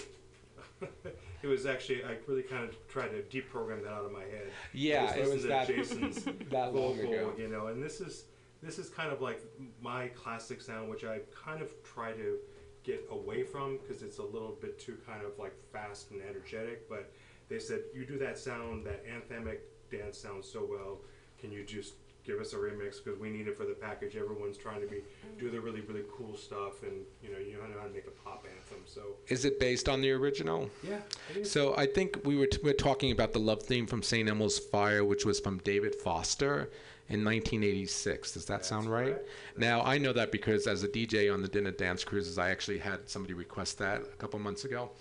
it was actually. I really kind of tried to deprogram that out of my head. Yeah, it was that- Jason's [LAUGHS] that vocal, ago. You know, and this is this is kind of like my classic sound, which I kind of try to get away from because it's a little bit too kind of like fast and energetic. But they said you do that sound, that anthemic dance sound so well. Can you just give us a remix because we need it for the package? Everyone's trying to be do the really really cool stuff, and you know you know how to make a pop anthem. So Is it based on the original? Yeah, it is. So I think we were, t- we were talking about the love theme from St. Elmo's Fire, which was from David Foster in 1986. Does that sound right? Now I know that because as a DJ on the Dinner Dance Cruises, I actually had somebody request that a couple months ago.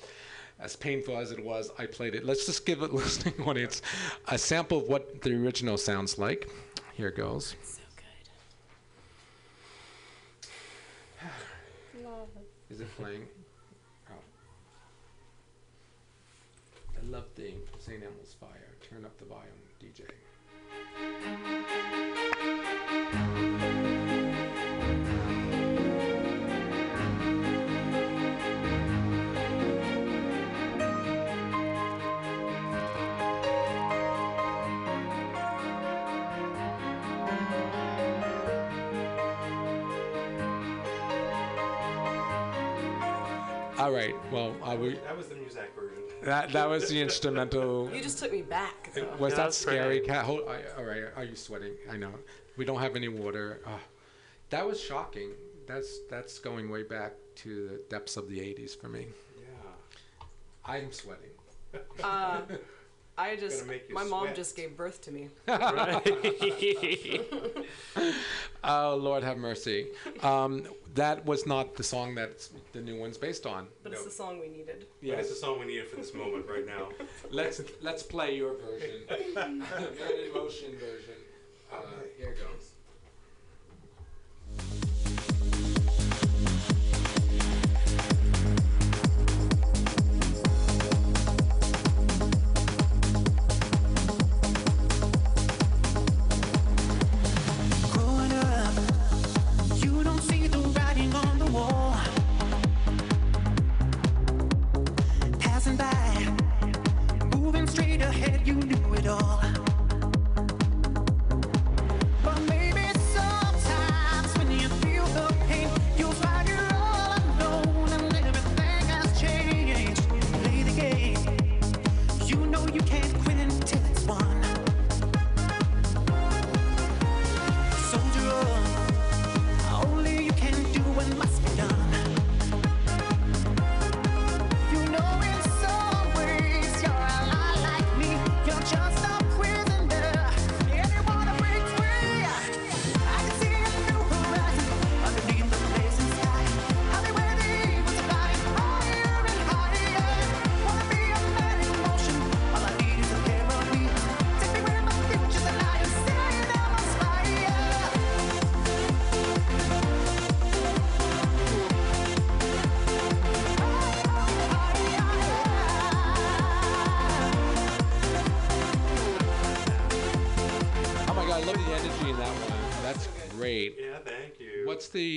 As painful as it was, I played it. Let's just give a [LAUGHS] listening audience a sample of what the original sounds like. Here it goes. So good. [SIGHS] Is it playing? Oh. The love theme, St. Elmo's Fire. Turn up the volume, DJ. All right. Well, uh, we, that was the music. That that was the instrumental. You just took me back. though. Was that scary? Kat, hold, I, all right. Are you sweating? I know. We don't have any water. Ah, that was shocking. That's that's going way back to the depths of the '80s for me. Yeah. I'm sweating. Uh, [LAUGHS] I just, Gonna my mom sweat. just gave birth to me. [LAUGHS] oh Lord, have mercy. Um, that was not the song that the new one's based on. But it's the song we needed. Yeah, it's the song we needed for this moment right now. [LAUGHS] Let's let's play your version, [LAUGHS] your emotion version. Uh, here goes.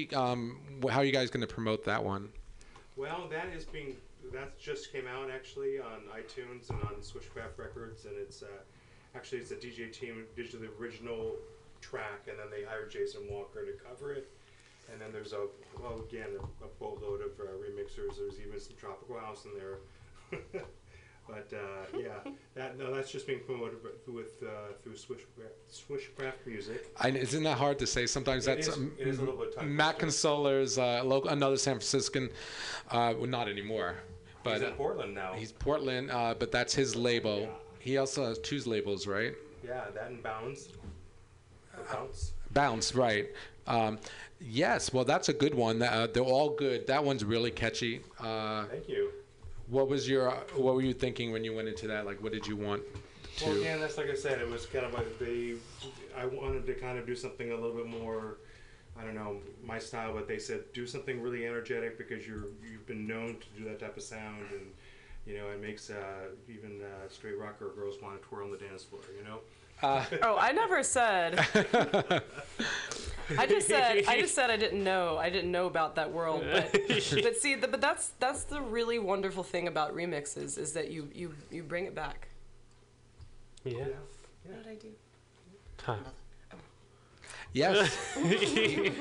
The um? How are you guys going to promote that one? Well, that is being that just came out actually on iTunes and on Swishcraft Records, and it's uh, actually it's a DJ team did the original track, and then they hired Jason Walker to cover it. And then there's a well again a, a boatload of uh, remixers. There's even some tropical house in there. [LAUGHS] but uh, yeah, [LAUGHS] that no, that's just being promoted with uh, through Swishcraft, Swishcraft Music. I, isn't that hard to say? Sometimes It that's is- um, it is a little bit tongue Matt Consola's uh, local, another San Franciscan, uh, well, not anymore, but He's in uh, Portland now. He's Portland, uh, but that's his label. He also has two labels, right? Yeah, that and Bounds. Or Bounce. Bounce, right? Um, yes, well, that's a good one. Uh, they're all good. That one's really catchy. Uh, Thank you. What was your? What were you thinking when you went into that? Like, what did you want to? Well, again, that's like I said. It was kind of like they. I wanted to kind of do something a little bit more. I don't know my style, but they said do something really energetic because you're you've been known to do that type of sound, and you know it makes uh, even uh, straight rocker girls want to twirl on the dance floor. You know. Uh, Oh, I never said. I just said I just said I didn't know. I didn't know about that world. But, [LAUGHS] but see, the, but that's that's the really wonderful thing about remixes is that you you you bring it back. Yeah. What did I do? Huh. Yes. [LAUGHS]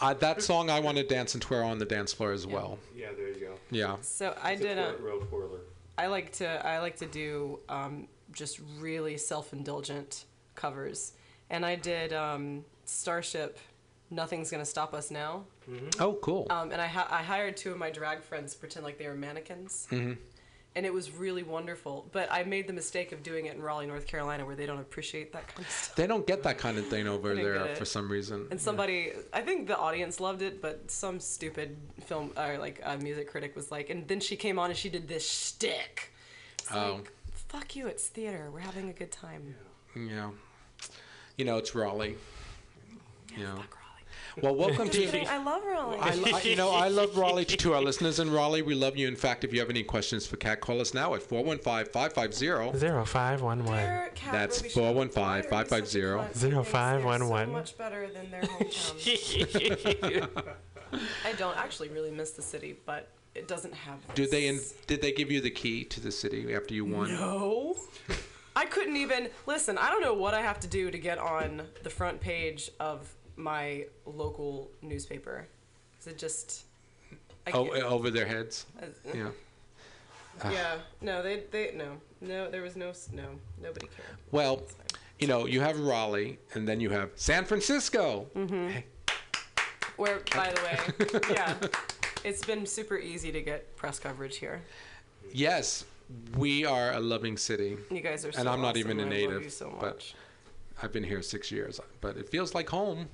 uh, that song I want to dance and twirl on the dance floor as well. Yeah, there you go. Yeah. So I It's a did a. twir- real twirler. I like to I like to do um, just really self-indulgent covers, and I did um, Starship. Nothing's gonna stop us now. Oh, cool. Um, and I, ha- I hired two of my drag friends to pretend like they were mannequins, hmm and it was really wonderful. But I made the mistake of doing it in Raleigh, North Carolina, where they don't appreciate that kind of stuff. They don't get that kind of thing over [LAUGHS] there for some reason. And somebody, I think the audience loved it, but some stupid film or like a music critic was like, and then she came on and she did this shtick. It's Oh. like, fuck you, it's theater. We're having a good time. Yeah. You know, it's Raleigh. Yeah. Well, [LAUGHS] welcome to. I love Raleigh. I, I- you know, I love Raleigh to our listeners in Raleigh. We love you. In fact, if you have any questions for Kat, call us now at 415 550 Zero five one one. That's 415 550 Zero five one so one. much better than their [LAUGHS] hometown. [LAUGHS] I don't actually really miss the city, but it doesn't have. Did they in, did they give you the key to the city after you won? No. I couldn't even listen. I don't know what I have to do to get on the front page of my local newspaper. Is it just? I Oh, over their heads. Uh, Yeah. Ah. yeah. No, they they no no. There was no no. Nobody cared. Well, you know, you have Raleigh, and then you have San Francisco. Mm-hmm. Where, by the way, [LAUGHS] yeah, it's been super easy to get press coverage here. Yes, we are a loving city. You guys are and I'm not awesome, even a and I love native, you so but much. I've been here six years. But it feels like home.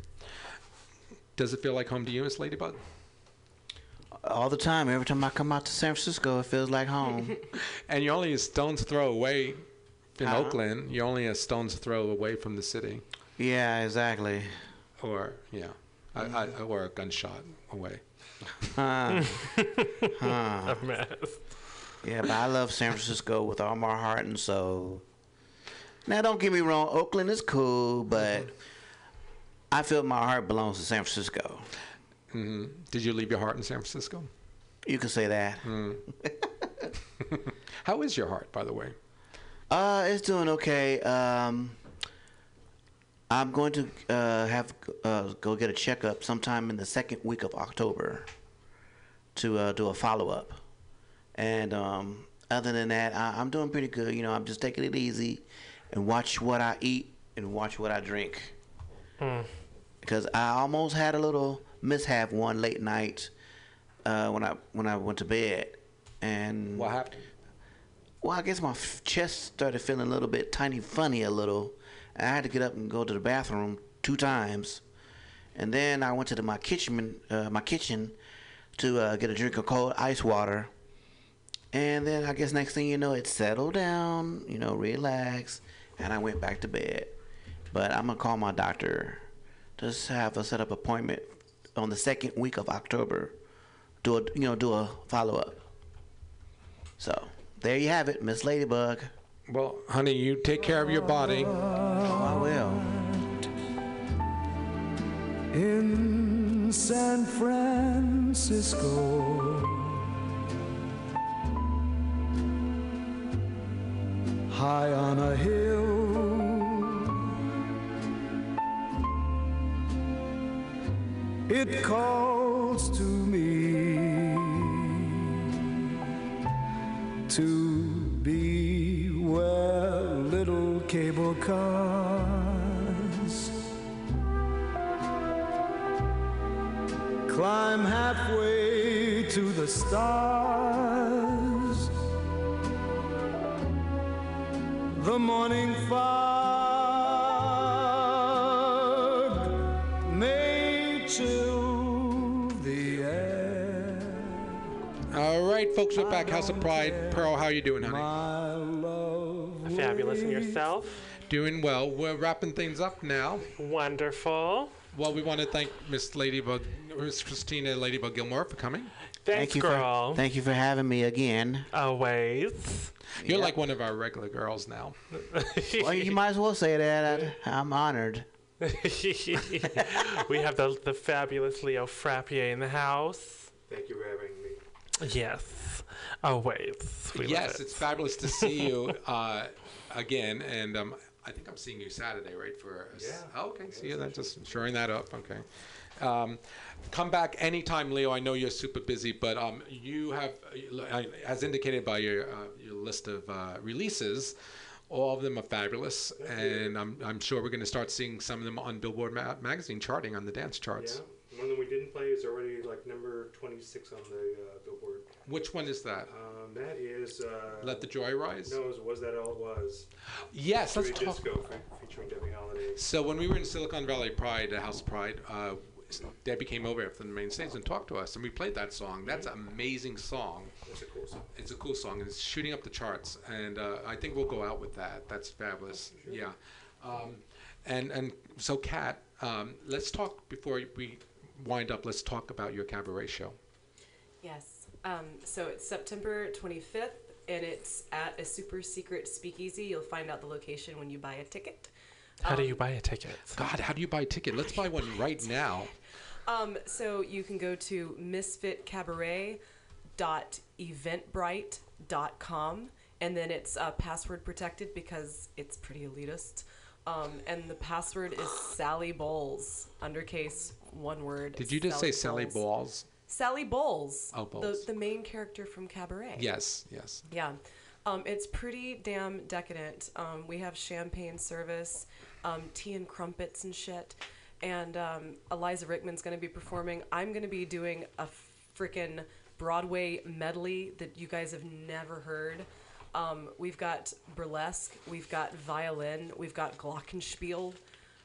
Does it feel like home to you, Miss Ladybug? All the time. Every time I come out to San Francisco, it feels like home. [LAUGHS] and you're only a stone's throw away in Uh-huh. Oakland. You're only a stone's throw away from the city. Yeah, exactly. Or yeah, I, I, or a gunshot away. Huh. huh. [LAUGHS] A mess. Yeah, but I love San Francisco with all my heart and soul. Now, don't get me wrong, Oakland is cool, but I feel my heart belongs to San Francisco. hmm Did you leave your heart in San Francisco? You can say that. Mm. [LAUGHS] How is your heart, by the way? Uh, it's doing okay. Um, I'm going to uh, have uh, go get a checkup sometime in the second week of October to uh, do a follow up. And um, other than that, I, I'm doing pretty good. You know, I'm just taking it easy and watch what I eat and watch what I drink. Hmm. Because I almost had a little mishap one late night uh, when I when I went to bed. And what happened? Well, I guess my f- chest started feeling a little bit tiny funny a little. I had to get up and go to the bathroom two times, and then I went to the, my kitchen uh, my kitchen to uh, get a drink of cold ice water. And then I guess next thing you know, it settled down, you know, relax, and I went back to bed. But I'm gonna call my doctor, just have a set up appointment on the second week of October, do a you know do a follow up. So there you have it, Miss Ladybug. Well, honey, you take care of your body. Oh, I will. in San Francisco. High on a hill, it calls to me to be where little cable cars climb halfway to the stars. The morning fog folks, we're back. House of Pride. Pearl, how are you doing, honey? Fabulous. And yourself? Doing well. We're wrapping things up now. Wonderful. Well, we want to thank Miss Ladybug, Miss Christina Ladybug Gilmore for coming. Thanks, you girl. For, thank you for having me again. Always. You're like one of our regular girls now. [LAUGHS] well, you might as well say that. I, I'm honored. [LAUGHS] we have the the fabulous Leo Frappier in the house. Thank you for having me. Yes. Always. We love yes, it. it's fabulous to see you [LAUGHS] uh, again, and um, I think I'm seeing you Saturday, right? For a s- Yeah. oh, okay. See you then. Just shoring that up. Okay. Um, come back anytime, Leo. I know you're super busy, but um, you have, uh, as indicated by your uh, your list of uh, releases. All of them are fabulous, and I'm, I'm sure we're going to start seeing some of them on Billboard ma- magazine charting on the dance charts. Yeah. One that we didn't play is already like number 26 on the uh, Billboard. Which one is that? Um, that is. Uh, Let the Joy Rise? No, it was, was that all it was? Yes, let's talk- Disco fe- featuring Debbie Holiday. So when we were in Silicon Valley Pride, uh, House of Pride, uh, Debbie came over from the main stage and talked to us, and we played that song. That's an amazing song. It's a cool song. It's a cool song, and it's shooting up the charts. And uh, I think we'll go out with that. That's fabulous. Yeah. Um, and and so, Kat, um, let's talk before we wind up. Let's talk about your cabaret show. Yes. Um, so it's September 25th, and it's at a super secret speakeasy. You'll find out the location when you buy a ticket. How do Um, you buy a ticket? God, how do you buy a ticket? Let's buy one right [LAUGHS] now. Um, so you can go to misfitcabaret.eventbrite.com, and then it's uh, password protected because it's pretty elitist. Um, and the password is Sally Bowles, undercase one word. Did you just say Sally Balls? Sally Bowles. Oh, Bowles. The, the main character from Cabaret. Yes, yes. Yeah. Um, it's pretty damn decadent. Um, we have champagne service, um, tea and crumpets and shit. And um, Eliza Rickman's going to be performing. I'm going to be doing a freaking Broadway medley that you guys have never heard. Um, we've got burlesque, we've got violin, we've got glockenspiel.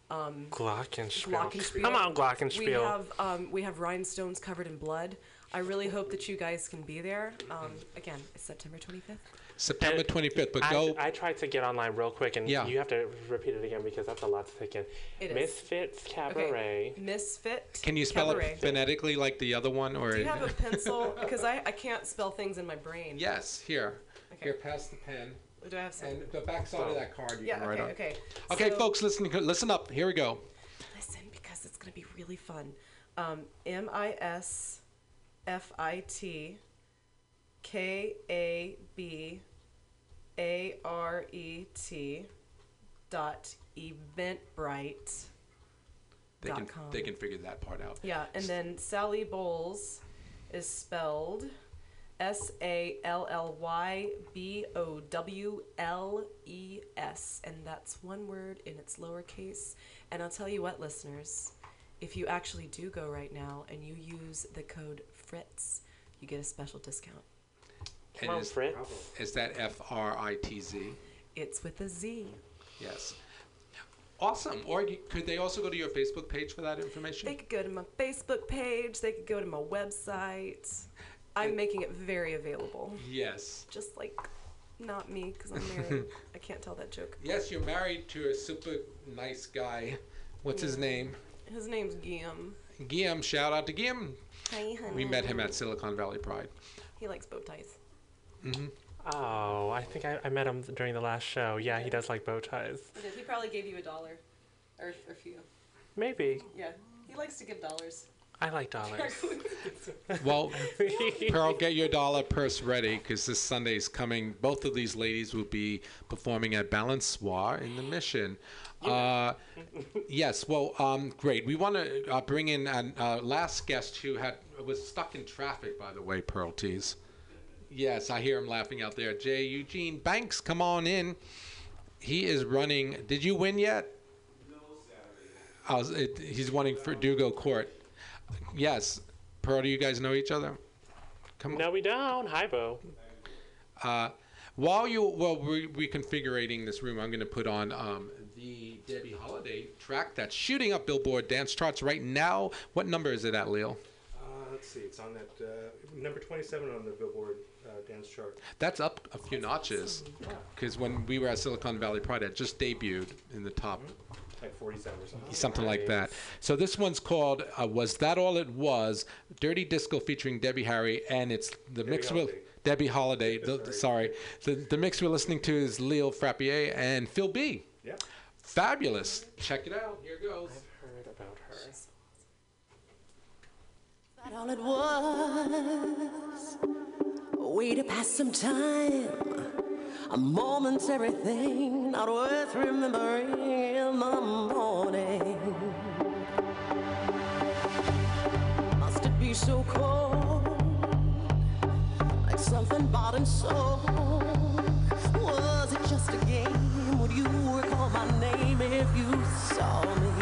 Um, Glockenspiel. Glockenspiel. Come on, Glockenspiel. We have um, we have rhinestones covered in blood. I really hope that you guys can be there. Um, again, it's September 25th. September 25th, but I, go. I tried to get online real quick, and Yeah. you have to repeat it again because that's a lot to take in. It is. Misfits Cabaret. Okay. Misfit. Can you spell Cabaret. it phonetically like the other one, or? Do you have a [LAUGHS] pencil? Because I, I can't spell things in my brain. Yes, here. Okay. Here, pass the pen. Do I have some? And the back side of that card you yeah, can write okay, on. okay. Okay, So- folks, listen, listen up. Here we go. Listen, because it's going to be really fun. Um, M I S F I T K A B A R E T dot eventbrite. They dot can com. they can figure that part out. Yeah, and then Sally Bowles is spelled S A L L Y B O W L E S, and that's one word in its lowercase. And I'll tell you what, listeners, if you actually do go right now and you use the code FRITZ, you get a special discount. Come on, is, Fritz. Is that F R I T Z? It's with a Z. Yes. Awesome. Or you, could they also go to your Facebook page for that information? They could go to my Facebook page, they could go to my website. I'm making it very available. Yes. Just like not me, because I'm married. [LAUGHS] I can't tell that joke. Yes, you're married to a super nice guy. What's his name? His name's Guillaume. Guillaume. Shout out to Guillaume. Hi, honey. We met him at Silicon Valley Pride. He likes bow ties. hmm Oh, I think I, I met him during the last show. Yeah, he does like bow ties. He did. He probably gave you a dollar, or a few. Maybe. Yeah, he likes to give dollars. I like dollars. [LAUGHS] Well, [LAUGHS] Pearl, get your dollar purse ready because this Sunday is coming. Both of these ladies will be performing at Balançoire in the Mission. Uh, yes, well, um, great. We want to uh, bring in a uh, last guest who had was stuck in traffic, by the way, Pearl Tees. Yes, I hear him laughing out there. Jay Eugene Banks, come on in. He is running. Did you win yet? I was, it, he's running for Ducal Court. Yes. Pearl, do you guys know each other? Come on. No, we don't. Hi, Bo. Uh, while you well re- reconfiguring this room, I'm going to put on um, the Debbie Holiday track that's shooting up Billboard dance charts right now. What number is it at, Leo? Uh, let's see, it's on that uh, number 27 on the Billboard uh, dance chart. That's up a few notches. Because when we were at Silicon Valley Pride, it just debuted in the top Like 47 or something. something like that. So this one's called uh, "Was That All It Was?" Dirty Disco featuring Debbie Harry, and it's the mix with Debbie Holiday. The, sorry, the the mix we're listening to is Leo Frappier and Phil B. Yeah. Fabulous. Check it out. Here goes. I've heard about her. that all it was? A way to pass some time, a momentary thing, not worth remembering in the morning. Must it be so cold, like something bought and sold? Was it just a game? Would you recall my name if you saw me?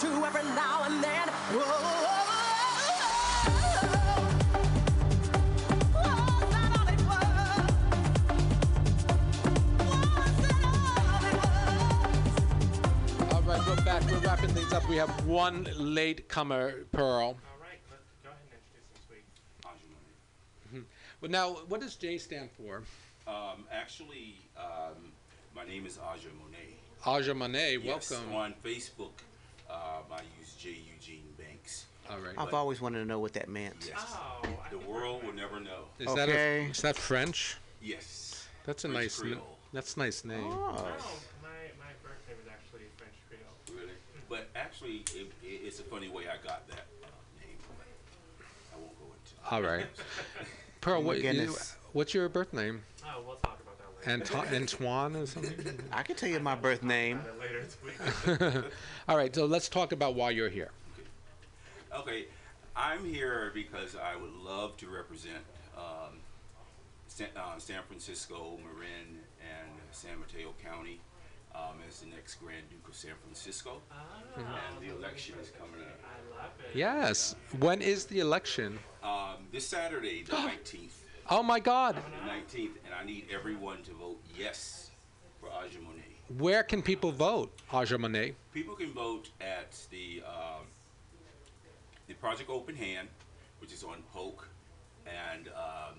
To every now and then. Whoa. All right, we're back. We're wrapping things up. We have one late comer, Pearl. All right, go ahead and introduce this week. Mm-hmm. Well, now, what does J stand for? Um, actually, um, my name is Aja Monet. Aja Monet, Yes, welcome. on Facebook, um, I use J. Eugene Banks. All right. I've always wanted to know what that meant. Yes. the world will never know. Is that a, is that French? Yes. That's a French nice. n- Creole. That's a nice name. Oh, my, my birth name is actually French Creole. Really? But actually, it, it, it's a funny way I got that uh, name. But I won't go into. it. All right. [LAUGHS] Pearl, Oh what, you, goodness. what's your birth name? Oh, we'll talk that later. Anto- Antoine or something? I can tell you my birth name. later this week. All right, so let's talk about why you're here. Okay, I'm here because I would love to represent um, San, uh, San Francisco, Marin, and San Mateo County um, as the next Grand Duke of San Francisco. And the election is coming up. I love it. Yes. When is the election? Um, this Saturday, the [GASPS] 19th. Oh my God. The 19th, and I need everyone to vote yes for Aja Monet. Where can people vote, Aja Monet? People can vote at the um, the Project Open Hand, which is on Polk, and um,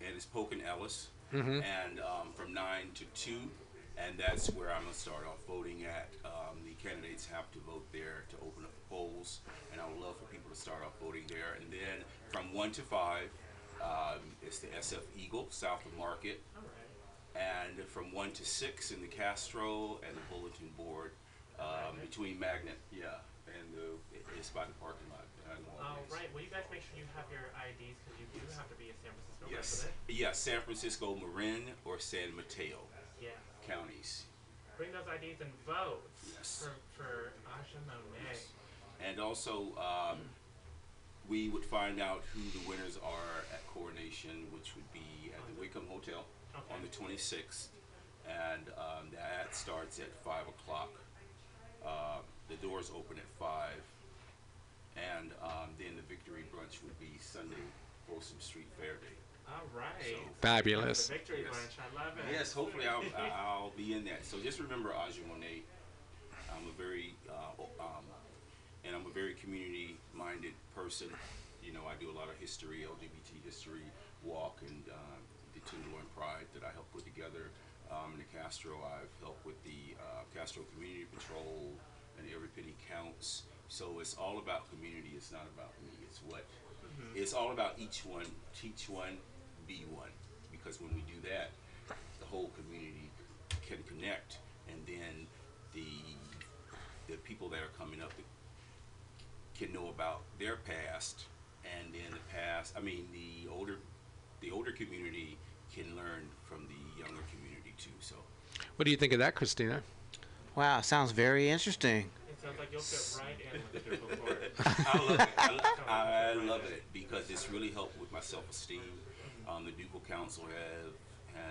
and it's Polk and Ellis, Mhm. and um, from nine to two, and that's where I'm gonna start off voting at. Um, the candidates have to vote there to open up the polls, and I would love for people to start off voting there. And then from one to five, um, it's the SF Eagle south of Market and from one to six in the Castro and the bulletin board um, between Magnet, yeah, and the it's by the parking lot. Oh, right. Will you guys make sure you have your IDs because you do have to be a San Francisco Yes, resident? yes, San Francisco, Marin, or San Mateo Yeah. counties, Bring those IDs and vote Yes. for, for Aja Monet. and also um, we would find out who the winners are at coronation, which would be at the Whitcomb Hotel on the 26th, and um, that starts at five o'clock. Uh, the doors open at five, and um, then the victory brunch would be Sunday, Folsom Street Fair Day. All right. Fabulous. Victory Yes. bunch. I love it. Yes, hopefully I'll, I'll be in that. So just remember Aja Monet. I'm a very, uh, um, and I'm a very community-minded person. You know, I do a lot of history, LGBT history, walk, and uh, the Tenderloin Pride that I help put together. Um, in the Castro, I've helped with the uh, Castro Community Patrol and Every Penny Counts. So it's all about community. It's not about me. It's what Mhm. it's all about each one, teach one, be one. Because when we do that, the whole community can connect, and then the the people that are coming up can know about their past, and then the past. I mean, the older the older community can learn from the younger community too. So What do you think of that, Christina? Wow, sounds very interesting. It sounds like you'll fit right in with the Ducal Court. [LAUGHS] I love it. I, lo- I love it because it's really helped with my self-esteem. Um, the Ducal Council have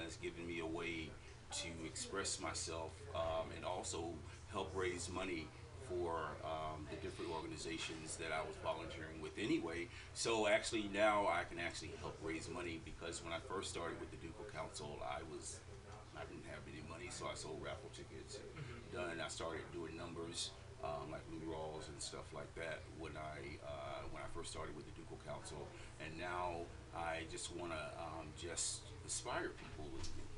has given me a way to express myself um, and also help raise money for um, the different organizations that I was volunteering with anyway. So actually now I can actually help raise money because when I first started with the Ducal Council, I was I didn't have any money, so I sold raffle tickets. And done. I started doing numbers um, like Lou Rawls and stuff like that when I uh, when I first started with the Ducal Council, and now I just want to um, just inspire people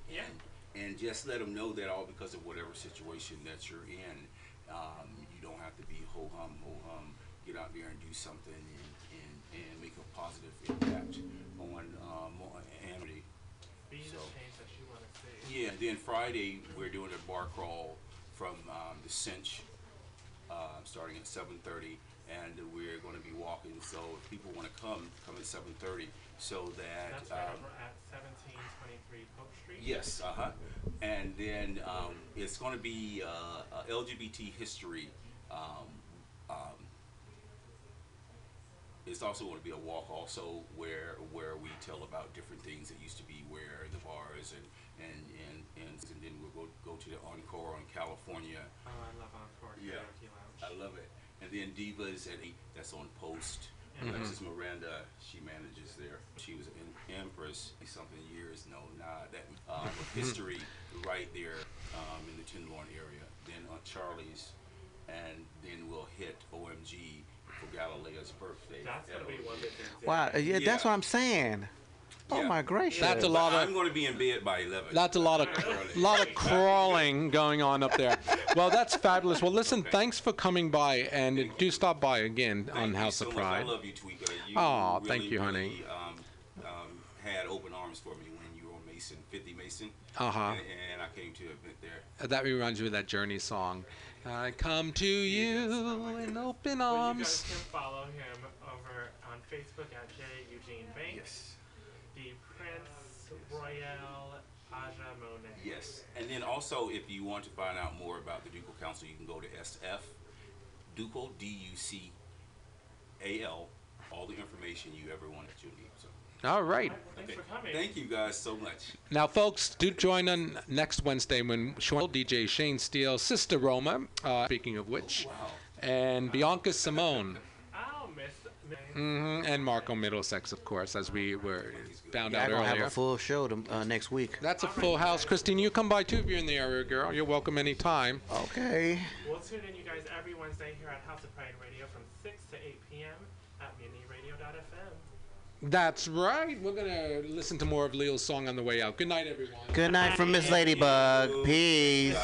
and, and just let them know that all because of whatever situation that you're in, um, don't have to be ho hum ho hum. Get out there and do something and, and, and make a positive impact on um, on humanity. Be the So- change that you want to see. yeah, then Friday we're doing a bar crawl from um, the Cinch, uh, starting at 7:30, and we're going to be walking. So if people want to come, come at 7:30, so that. That's right um, over at 1723 Polk Street. Yes, uh huh. And then um, it's going to be uh, uh, LGBT history. Um, um, it's also going to be a walk, also where where we tell about different things that used to be where the bars and and and and, and then we'll go go to the encore on California. Oh, I love encore. Yeah, I love it. And then Divas at eight. That's on Post. Mhm. Alexis Miranda, she manages there. She was an Empress something years. No, nah, that um, [LAUGHS] history right there um, in the Tenderloin area. Then on Charlie's, and then we'll hit OMG for Galilea's birthday. That's gonna be one big thing. Wow, yeah, that's what I'm saying. Oh Yeah. my gracious. That's a lot of- I'm going to be in bed by eleven. That's a lot of lot of crawling going on up there. Well, that's fabulous. Well, listen, thanks for coming by, and do stop by again on House so of much. Pride. I love you, Tweeka. You Aw, really, thank you, honey. really, Um, um, had open arms for me when you were on Mason, 50 Mason. Uh-huh. And, and I came to an event there. That reminds me of that Journey song. I come to you in open Well, you arms. guys can follow him over on Facebook at J Eugene Banks. The Prince Royal Aja Monet. Yes. And then also, if you want to find out more about the Ducal Council, you can go to SF, Ducal, D-U-C-A-L, all the information you ever wanted to need. So, All right. okay. Thank you guys so much. Now, folks, do join on next Wednesday when Sean, DJ Shane Steele, Sister Roma, uh, speaking of which, and Bianca Simone, Oh, Miss. hmm and Marco Middlesex, of course, as we were found Yeah, out I'm gonna have a full show to, uh, next week. That's a full house. Christine, you come by too if you're in the area, girl. You're welcome anytime. Okay. We'll tune in, you guys, every Wednesday here at House of Pride Radio from 6 to 8 p.m. at MutinyRadio.fm. That's right. We're to listen to more of Leo's song on the way out. Good night, everyone. Good night from Miss Ladybug. Peace.